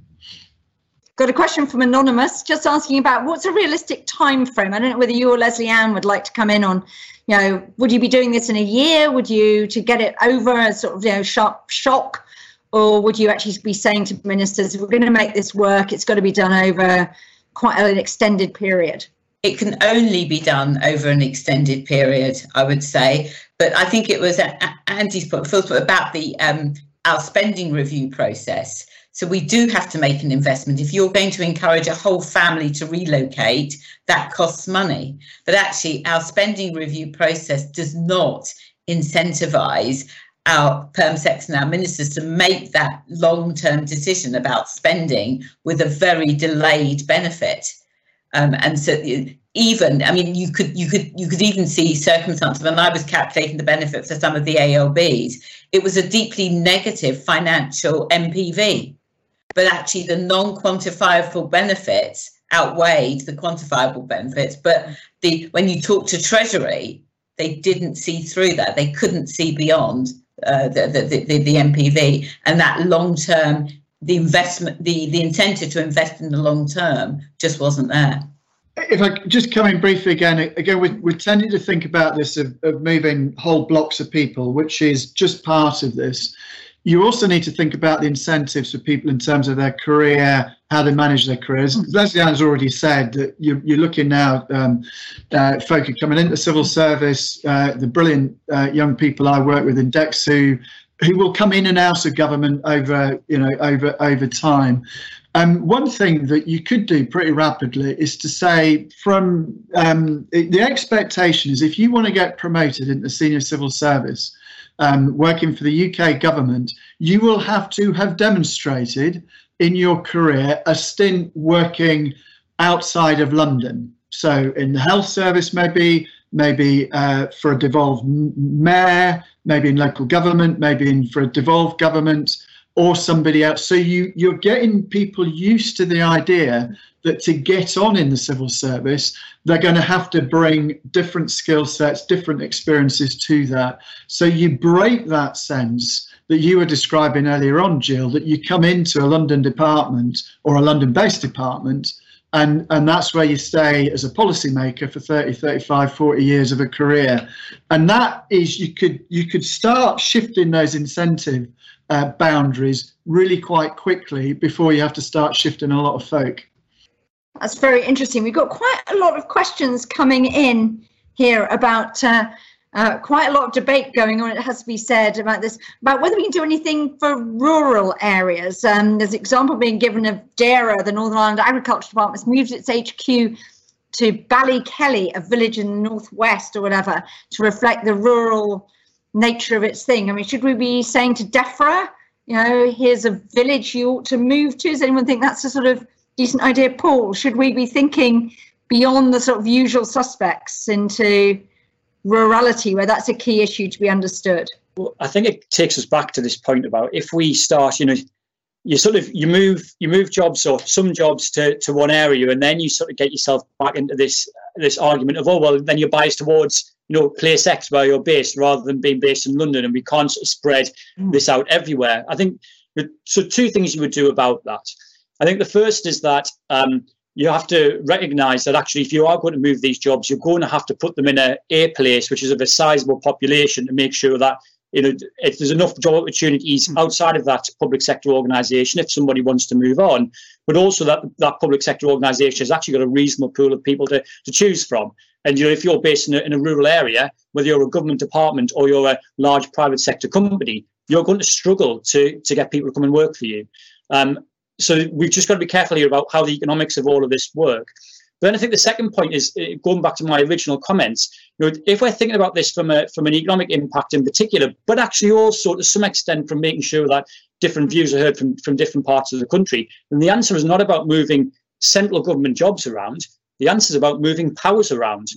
Got a question from Anonymous, just asking about what's a realistic time frame. I don't know whether you or Lesley Ann would like to come in on you know, would you be doing this in a year? Would you to get it over a sort of you know sharp shock, or would you actually be saying to ministers, we're going to make this work, it's got to be done over quite an extended period? It can only be done over an extended period, I would say. But I think it was Andy's point, point about the um, our spending review process. So we do have to make an investment. If you're going to encourage a whole family to relocate, that costs money. But actually, our spending review process does not incentivize our perm secs and our ministers to make that long-term decision about spending with a very delayed benefit. Um, and so even I mean you could you could you could even see circumstances when I was calculating the benefit for some of the ALBs, it was a deeply negative financial NPV. But actually the non-quantifiable benefits outweighed the quantifiable benefits. But the when you talk to Treasury, they didn't see through that. They couldn't see beyond uh, the, the, the, the NPV and that long term the investment the the incentive to invest in the long term just wasn't there if I just come in briefly again, again, we're, we're tending to think about this of, of moving whole blocks of people, which is just part of this. You also need to think about the incentives for people in terms of their career, how they manage their careers. Mm. Lesley has already said that you're, you're looking now, um, uh, folk are coming into civil service, uh, the brilliant uh, young people I work with in DExEU, who will come in and out of government over, you know, over over time. Um, one thing that you could do pretty rapidly is to say, from um, the expectation is if you want to get promoted into senior civil service, um, working for the UK government, you will have to have demonstrated in your career a stint working outside of London. So in the health service, maybe, maybe uh, for a devolved mayor, maybe in local government, maybe in for a devolved government or somebody else. So you you're getting people used to the idea that to get on in the civil service, they're going to have to bring different skill sets, different experiences to that. So you break that sense that you were describing earlier on, Jill, that you come into a London department or a London-based department and and that's where you stay as a policymaker for 30 35 40 years of a career and that is you could you could start shifting those incentive uh, boundaries really quite quickly before you have to start shifting a lot of folk. That's very interesting. We've got quite a lot of questions coming in here about uh, uh, quite a lot of debate going on, it has to be said, about this, about whether we can do anything for rural areas. Um, there's an example being given of DAERA, the Northern Ireland Agriculture Department, has moved its HQ to Ballykelly, a village in the northwest or whatever, to reflect the rural nature of its thing. I mean, should we be saying to DEFRA, you know, here's a village you ought to move to? Does anyone think that's a sort of decent idea, Paul? Should we be thinking beyond the sort of usual suspects into rurality, where that's a key issue to be understood? Well, I think it takes us back to this point about if we start, you know, you sort of you move you move jobs or some jobs to, to one area and then you sort of get yourself back into this this argument of oh well then you're biased towards you know, place X where you're based rather than being based in London, and we can't sort of spread mm. this out everywhere. I think so. Two things you would do about that. I think the first is that um, you have to recognise that actually, if you are going to move these jobs, you're going to have to put them in a, a place which is of a sizable population to make sure that you know if there's enough job opportunities mm. outside of that public sector organisation if somebody wants to move on, but also that that public sector organisation has actually got a reasonable pool of people to, to choose from. And you know, if you're based in a, in a rural area, whether you're a government department or you're a large private sector company, you're going to struggle to to get people to come and work for you. Um, so we've just got to be careful here about how the economics of all of this work. Then I think the second point is uh, going back to my original comments. You know, if we're thinking about this from a from an economic impact in particular, but actually also to some extent from making sure that different views are heard from from different parts of the country, then the answer is not about moving central government jobs around. The answer is about moving powers around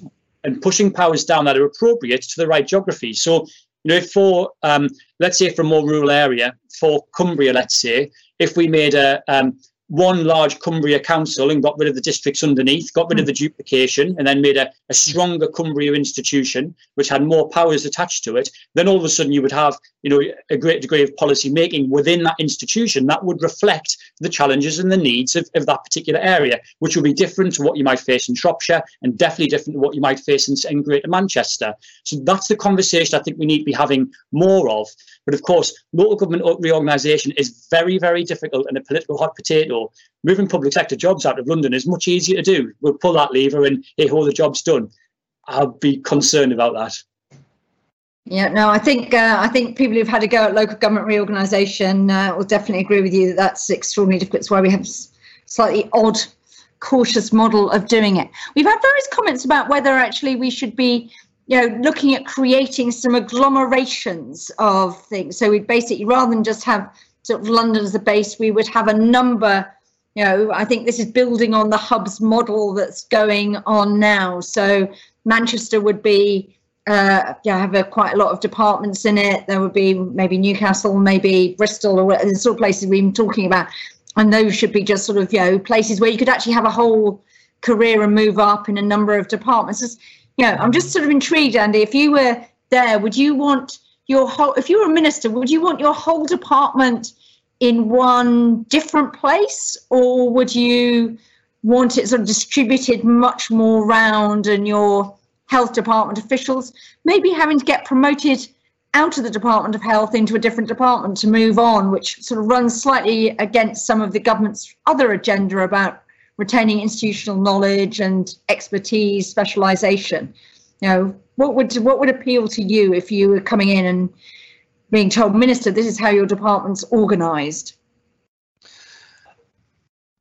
and pushing powers down that are appropriate to the right geography. So, you know, for um, let's say for a more rural area, for Cumbria, let's say, if we made a um, one large Cumbria council and got rid of the districts underneath, got rid of the hmm. duplication, and then made a, a stronger Cumbria institution, which had more powers attached to it, then all of a sudden you would have, you know, a great degree of policy making within that institution that would reflect the challenges and the needs of, of that particular area, which would be different to what you might face in Shropshire and definitely different to what you might face in, in Greater Manchester. So that's the conversation I think we need to be having more of. But of course, local government reorganisation is very, very difficult and a political hot potato. Moving public sector jobs out of London is much easier to do. We'll pull that lever and hey ho, the job's done. I'll be concerned about that. Yeah, no, I think uh, I think people who've had a go at local government reorganisation uh, will definitely agree with you that that's extraordinarily difficult. It's why we have slightly odd, cautious model of doing it. We've had various comments about whether actually we should be, you know, looking at creating some agglomerations of things. So we'd basically rather than just have sort of London as a base, we would have a number. You know, I think this is building on the hubs model that's going on now. So Manchester would be uh, yeah, have a, quite a lot of departments in it. There would be maybe Newcastle, maybe Bristol, or the sort of places we've been talking about. And those should be just sort of, you know, places where you could actually have a whole career and move up in a number of departments. It's, you know, I'm just sort of intrigued, Andy. If you were there, would you want your whole, if you were a minister, would you want your whole department in one different place, or would you want it sort of distributed much more round and your health department officials maybe having to get promoted out of the Department of Health into a different department to move on, which sort of runs slightly against some of the government's other agenda about retaining institutional knowledge and expertise, specialisation. You know, what would what would appeal to you if you were coming in and being told, Minister, this is how your department's organised?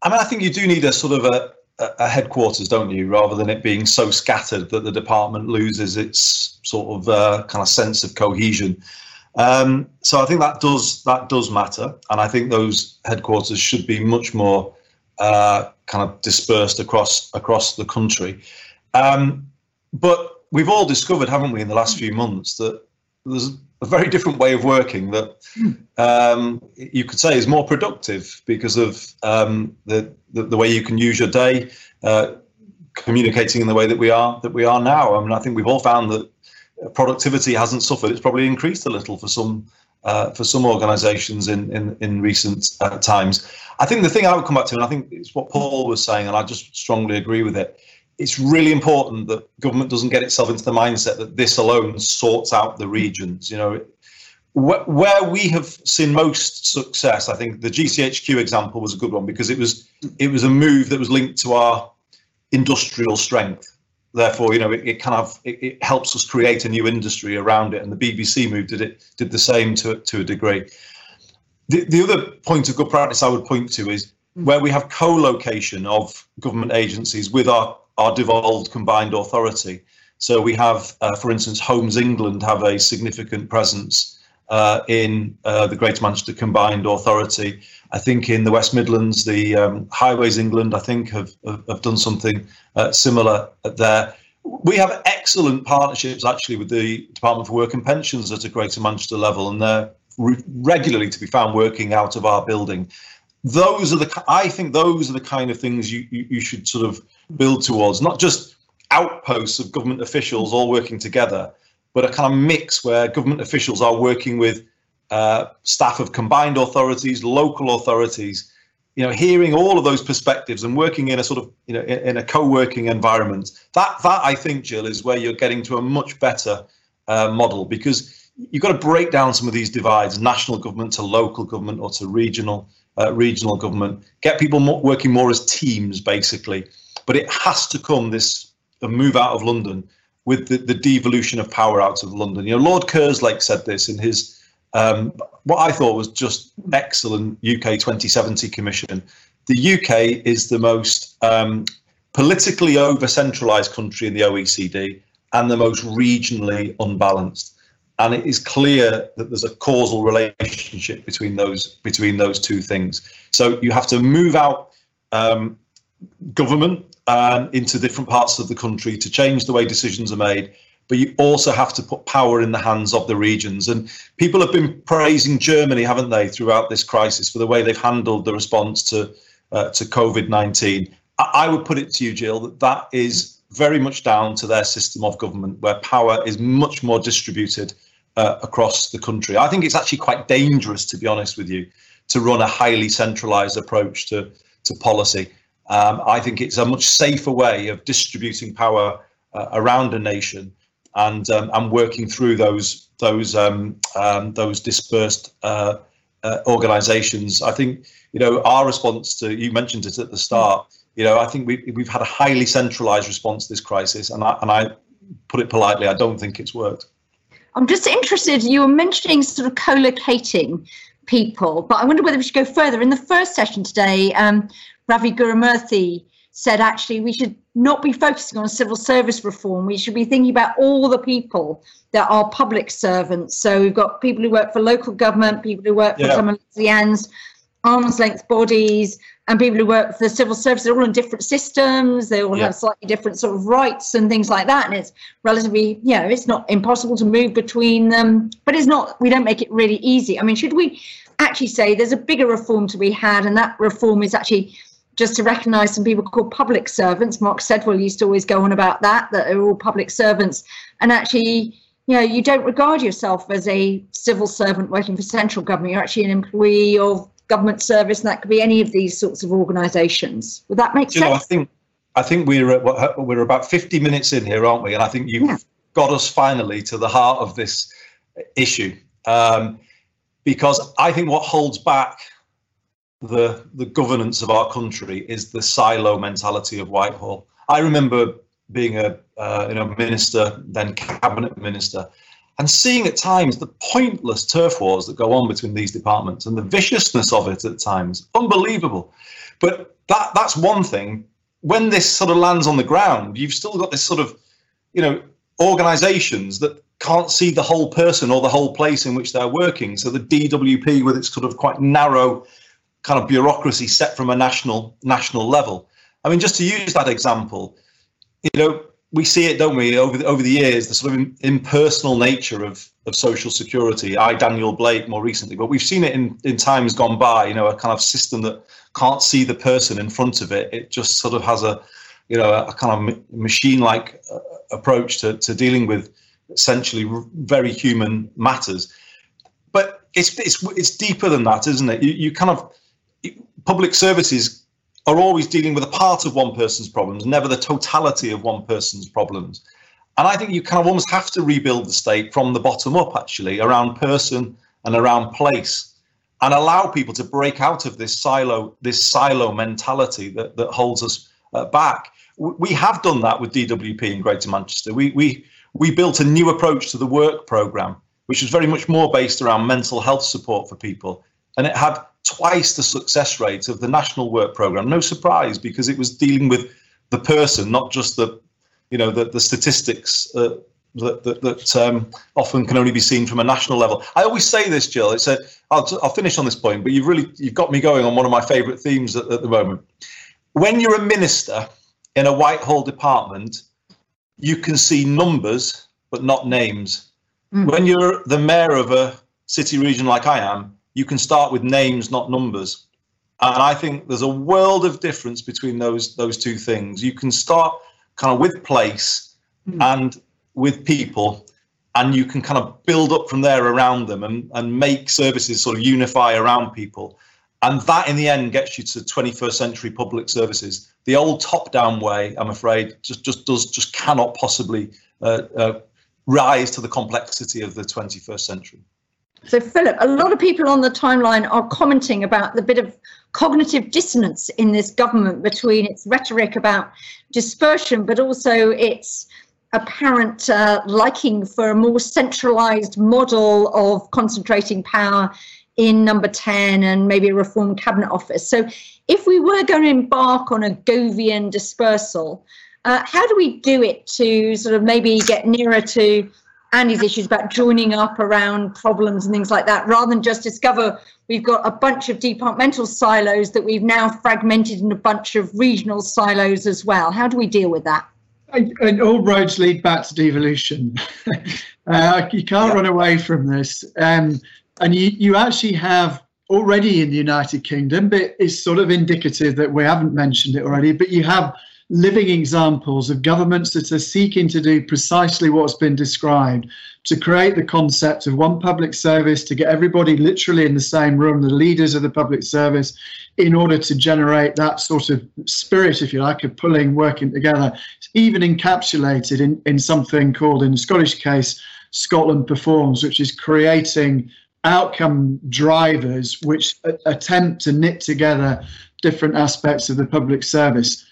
I mean, I think you do need a sort of a, a headquarters, don't you? Rather than it being so scattered that the department loses its sort of uh, kind of sense of cohesion. Um, so I think that does that does matter, and I think those headquarters should be much more uh, kind of dispersed across across the country. Um, but we've all discovered, haven't we, in the last few months, that there's a very different way of working that um, you could say is more productive because of um, the, the, the way you can use your day, uh, communicating in the way that we are that we are now. I mean, I think we've all found that productivity hasn't suffered; it's probably increased a little for some. Uh, for some organisations in in, in recent uh, times, I think the thing I would come back to, and I think it's what Paul was saying, and I just strongly agree with it, it's really important that government doesn't get itself into the mindset that this alone sorts out the regions. You know, wh- where we have seen most success, I think the GCHQ example was a good one because it was it was a move that was linked to our industrial strength. Therefore, you know, it, it kind of it, it, helps us create a new industry around it, and the BBC move did it did the same to to a degree. The the other point of good practice I would point to is where we have co-location of government agencies with our our devolved combined authority. So we have, uh, for instance, Homes England have a significant presence uh, in uh, the Greater Manchester Combined Authority. I think in the West Midlands, the um, Highways England, I think, have, have, done something uh, similar there. We have excellent partnerships actually with the Department for Work and Pensions at a Greater Manchester level, and they're re- regularly to be found working out of our building. Those are the, I think, those are the kind of things you, you, you should sort of build towards, not just outposts of government officials all working together, but a kind of mix where government officials are working with uh, staff of combined authorities, local authorities, you know, hearing all of those perspectives and working in a sort of, you know, in, in a co-working environment. That, that I think, Jill, is where you're getting to a much better uh, model because you've got to break down some of these divides, national government to local government or to regional uh, regional government, get people more, working more as teams, basically. But it has to come this a move out of London with the, the devolution of power out of London. You know, Lord Kerslake said this in his um, what I thought was just excellent UK 2070 Commission. The UK is the most um, politically over centralised country in the OECD and the most regionally unbalanced. And it is clear that there's a causal relationship between those between those two things. So you have to move out um, government um, into different parts of the country to change the way decisions are made. But you also have to put power in the hands of the regions. And people have been praising Germany, haven't they, throughout this crisis for the way they've handled the response to uh, to COVID nineteen. I, would put it to you, Jill, that that is very much down to their system of government, where power is much more distributed uh, across the country. I think it's actually quite dangerous, to be honest with you, to run a highly centralised approach to to policy. Um, I think it's a much safer way of distributing power uh, around a nation and um, and working through those those um, um those dispersed uh, uh, organisations. I think you know our response to you mentioned it at the start. You know, I think we we've had a highly centralised response to this crisis, and I and I put it politely, I don't think it's worked. I'm just interested, you were mentioning sort of co-locating people, but I wonder whether we should go further. In the first session today, um, Ravi Gurumurthy said actually we should not be focusing on civil service reform. We should be thinking about all the people that are public servants. So we've got people who work for local government, people who work for some of the ALBs, arm's length bodies, and people who work for the civil service. They're all in different systems. They all yeah. have slightly different sort of rights and things like that. And it's relatively, you know, it's not impossible to move between them, but it's not, we don't make it really easy. I mean, should we actually say there's a bigger reform to be had, and that reform is actually just to recognise some people called public servants. Mark Sedwill used to always go on about that, that they're all public servants. And actually, you know, you don't regard yourself as a civil servant working for central government. You're actually an employee of government service, and that could be any of these sorts of organisations. Would that make you sense? Know, I think I think we're we're about 50 minutes in here, aren't we? And I think you've yeah. got us finally to the heart of this issue, um, because I think what holds back the the governance of our country is the silo mentality of Whitehall. I remember being a uh, you know minister, then cabinet minister, and seeing at times the pointless turf wars that go on between these departments and the viciousness of it at times, unbelievable. But that that's one thing. When this sort of lands on the ground, you've still got this sort of, you know, organisations that can't see the whole person or the whole place in which they're working. So the DWP, with its sort of quite narrow kind of bureaucracy set from a national national level. I mean, just to use that example, you know, we see it, don't we, over the, over the years, the sort of impersonal nature of, of social security. I, Daniel Blake, more recently, but we've seen it in, in times gone by. You know, a kind of system that can't see the person in front of it. It just sort of has a, you know, a, kind of machine-like uh, approach to, to dealing with essentially very human matters. But it's it's it's deeper than that, isn't it? You, you kind of public services are always dealing with a part of one person's problems, never the totality of one person's problems. And I think you kind of almost have to rebuild the state from the bottom up, actually, around person and around place, and allow people to break out of this silo, this silo mentality that, that holds us uh, back. We have done that with DWP in Greater Manchester. We, we, we built a new approach to the work programme, which was very much more based around mental health support for people. And it had twice the success rate of the national work program. No surprise, because it was dealing with the person, not just the, you know, the, the statistics uh, that, that, that um, often can only be seen from a national level. I always say this, Jill. It's a. I'll, I'll finish on this point, but you've really you've got me going on one of my favourite themes at, at the moment. When you're a minister in a Whitehall department, you can see numbers but not names. Mm. When you're the mayor of a city region like I am, you can start with names, not numbers. And I think there's a world of difference between those those two things. You can start kind of with place mm. and with people, and you can kind of build up from there around them and, and make services sort of unify around people. And that in the end gets you to 21st century public services. The old top-down way, I'm afraid, just just does just cannot possibly uh, uh, rise to the complexity of the 21st century. So, Philip, a lot of people on the timeline are commenting about the bit of cognitive dissonance in this government between its rhetoric about dispersion, but also its apparent uh, liking for a more centralised model of concentrating power in number 10 and maybe a reformed cabinet office. So, if we were going to embark on a Govian dispersal, uh, how do we do it to sort of maybe get nearer to Andy's issues about joining up around problems and things like that, rather than just discover we've got a bunch of departmental silos that we've now fragmented in a bunch of regional silos as well. How do we deal with that? And all roads lead back to devolution. uh, you can't yeah. run away from this. Um, and you, you actually have already in the United Kingdom, but it's sort of indicative that we haven't mentioned it already, but you have living examples of governments that are seeking to do precisely what's been described to create the concept of one public service, to get everybody literally in the same room, the leaders of the public service, in order to generate that sort of spirit, if you like, of pulling, working together, it's even encapsulated in, in something called, in the Scottish case, Scotland Performs, which is creating outcome drivers which attempt to knit together different aspects of the public service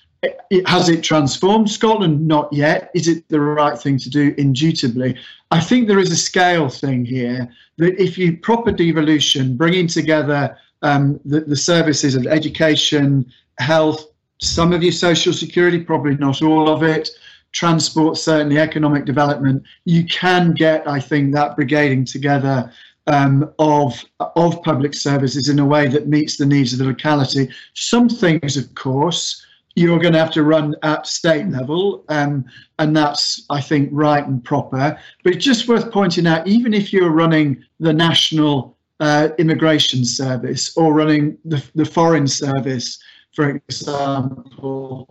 it, has it transformed Scotland? Not yet. Is it the right thing to do? Indubitably. I think there is a scale thing here that if you proper devolution, bringing together um, the, the services of education, health, some of your social security, probably not all of it, transport, certainly economic development, you can get, I think, that brigading together um, of of public services in a way that meets the needs of the locality. Some things, of course, you're going to have to run at state level, um, and that's, I think, right and proper. But it's just worth pointing out, even if you're running the national uh, immigration service or running the, the foreign service, for example,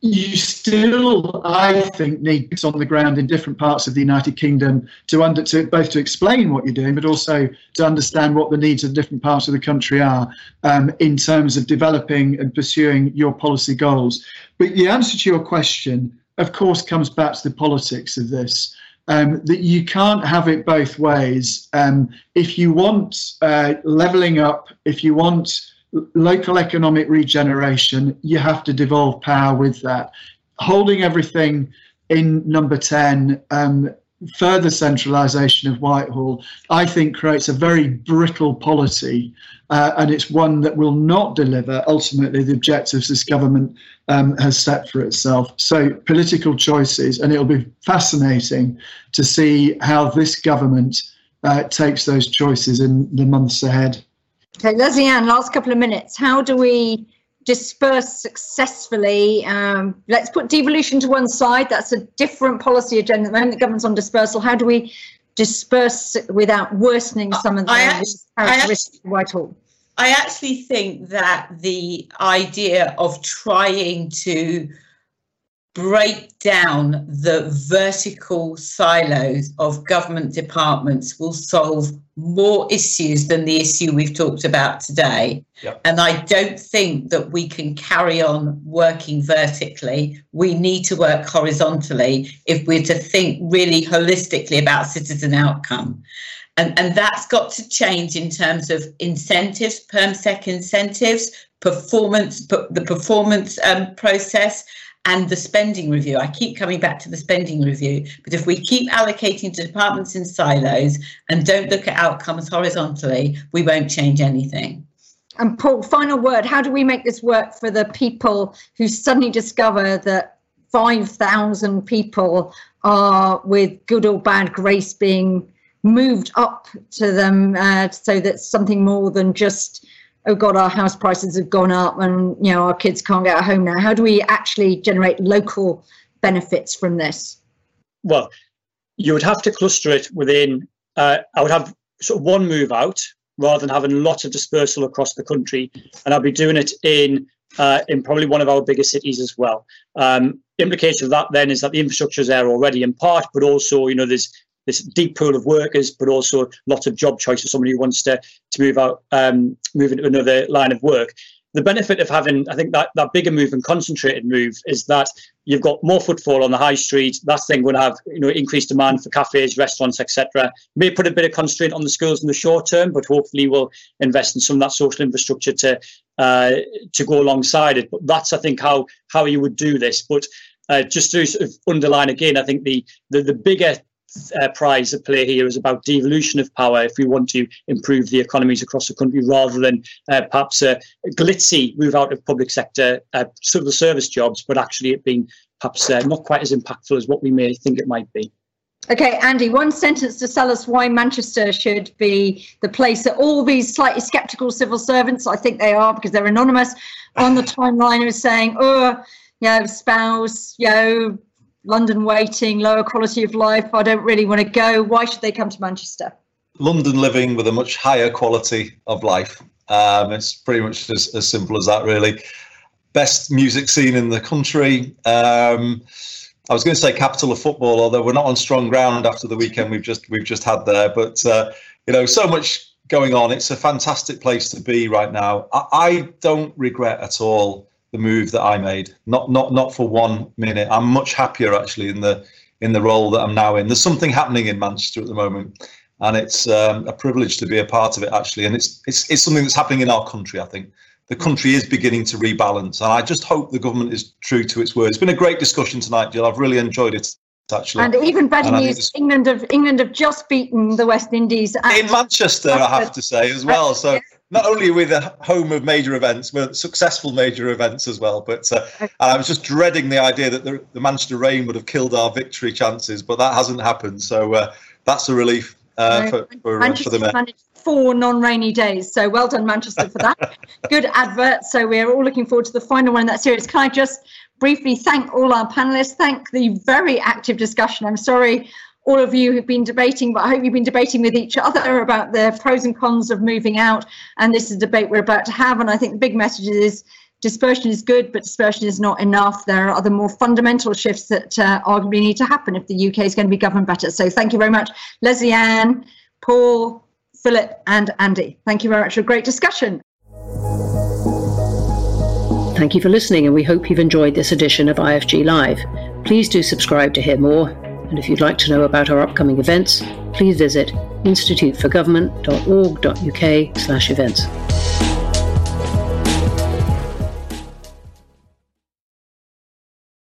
you still, I think, need boots on the ground in different parts of the United Kingdom to under to both to explain what you're doing, but also to understand what the needs of different parts of the country are um, in terms of developing and pursuing your policy goals. But the answer to your question, of course, comes back to the politics of this. Um, that you can't have it both ways. Um, if you want uh, levelling up, if you want local economic regeneration, you have to devolve power with that. Holding everything in number 10, um, further centralisation of Whitehall, I think creates a very brittle policy, uh, and it's one that will not deliver ultimately the objectives this government um, has set for itself. So, political choices, and it'll be fascinating to see how this government uh, takes those choices in the months ahead. Okay, Lesley-Ann, last couple of minutes. How do we disperse successfully? Um, let's put devolution to one side. That's a different policy agenda. The moment the government's on dispersal, how do we disperse without worsening some of the characteristics of Whitehall? I actually think that the idea of trying to break down the vertical silos of government departments will solve more issues than the issue we've talked about today. Yep. And I don't think that we can carry on working vertically. We need to work horizontally if we're to think really holistically about citizen outcome. And, and that's got to change in terms of incentives, PermSec incentives, performance, the performance um, process, and the spending review. I keep coming back to the spending review, but if we keep allocating to departments in silos and don't look at outcomes horizontally, we won't change anything. And Paul, final word how do we make this work for the people who suddenly discover that 5,000 people are with good or bad grace being moved up to them uh, so that something more than just oh god our house prices have gone up and you know our kids can't get a home now. How do we actually generate local benefits from this? Well you would have to cluster it within uh, i would have sort of one move out rather than having lots of dispersal across the country. And i'd be doing it in uh, in probably one of our bigger cities as well. Um, implication of that then is that the infrastructure is there already in part, but also you know there's this deep pool of workers, but also lots of job choice for somebody who wants to to move out, um, move into another line of work. The benefit of having, I think, that, that bigger move and concentrated move is that you've got more footfall on the high street. That's then going to have, you know, increased demand for cafes, restaurants, etc. May put a bit of constraint on the schools in the short term, but hopefully we'll invest in some of that social infrastructure to uh, to go alongside it. But that's, I think, how how you would do this. But uh, just to sort of underline again, I think the the, the bigger uh, prize at play here is about devolution of power if we want to improve the economies across the country rather than uh, perhaps a glitzy move out of public sector uh, civil service jobs, but actually it being perhaps uh, not quite as impactful as what we may think it might be. Okay, Andy, one sentence to tell us why Manchester should be the place that all these slightly skeptical civil servants, I think they are because they're anonymous, on the timeline are saying, oh, you know, spouse, you know, London weighting, lower quality of life. I don't really want to go. Why should they come to Manchester? London living with a much higher quality of life. Um, it's pretty much as, as simple as that, really. Best music scene in the country. Um, I was going to say capital of football, although we're not on strong ground after the weekend we've just we've just had there. But uh, you know, so much going on. It's a fantastic place to be right now. I, I don't regret at all the move that I made. Not not not for one minute. I'm much happier actually in the in the role that I'm now in. There's something happening in Manchester at the moment, and it's um, a privilege to be a part of it actually. And it's it's it's something that's happening in our country. I think the country is beginning to rebalance. And I just hope the government is true to its word. It's been a great discussion tonight, Jill. I've really enjoyed it. Actually. And even better and news, England have England have just beaten the West Indies in Manchester. I have to say as well. So not only are we the home of major events, we're successful major events as well. But uh, I was just dreading the idea that the, the, Manchester rain would have killed our victory chances, but that hasn't happened. So uh, that's a relief uh, for, for, uh, for the men four non-rainy days. So well done, Manchester, for that. Good advert. So we're all looking forward to the final one in that series. Can I just briefly thank all our panelists, thank the very active discussion. I'm sorry all of you have been debating, but I hope you've been debating with each other about the pros and cons of moving out. And this is a debate we're about to have. And I think the big message is dispersion is good, but dispersion is not enough. There are other more fundamental shifts that uh, arguably need to happen if the UK is going to be governed better. So thank you very much, Lesley Ann, Paul, Philip, and Andy. Thank you very much for a great discussion. Thank you for listening, and we hope you've enjoyed this edition of IFG Live. Please do subscribe to hear more, and if you'd like to know about our upcoming events, please visit instituteforgovernment.org.uk/events.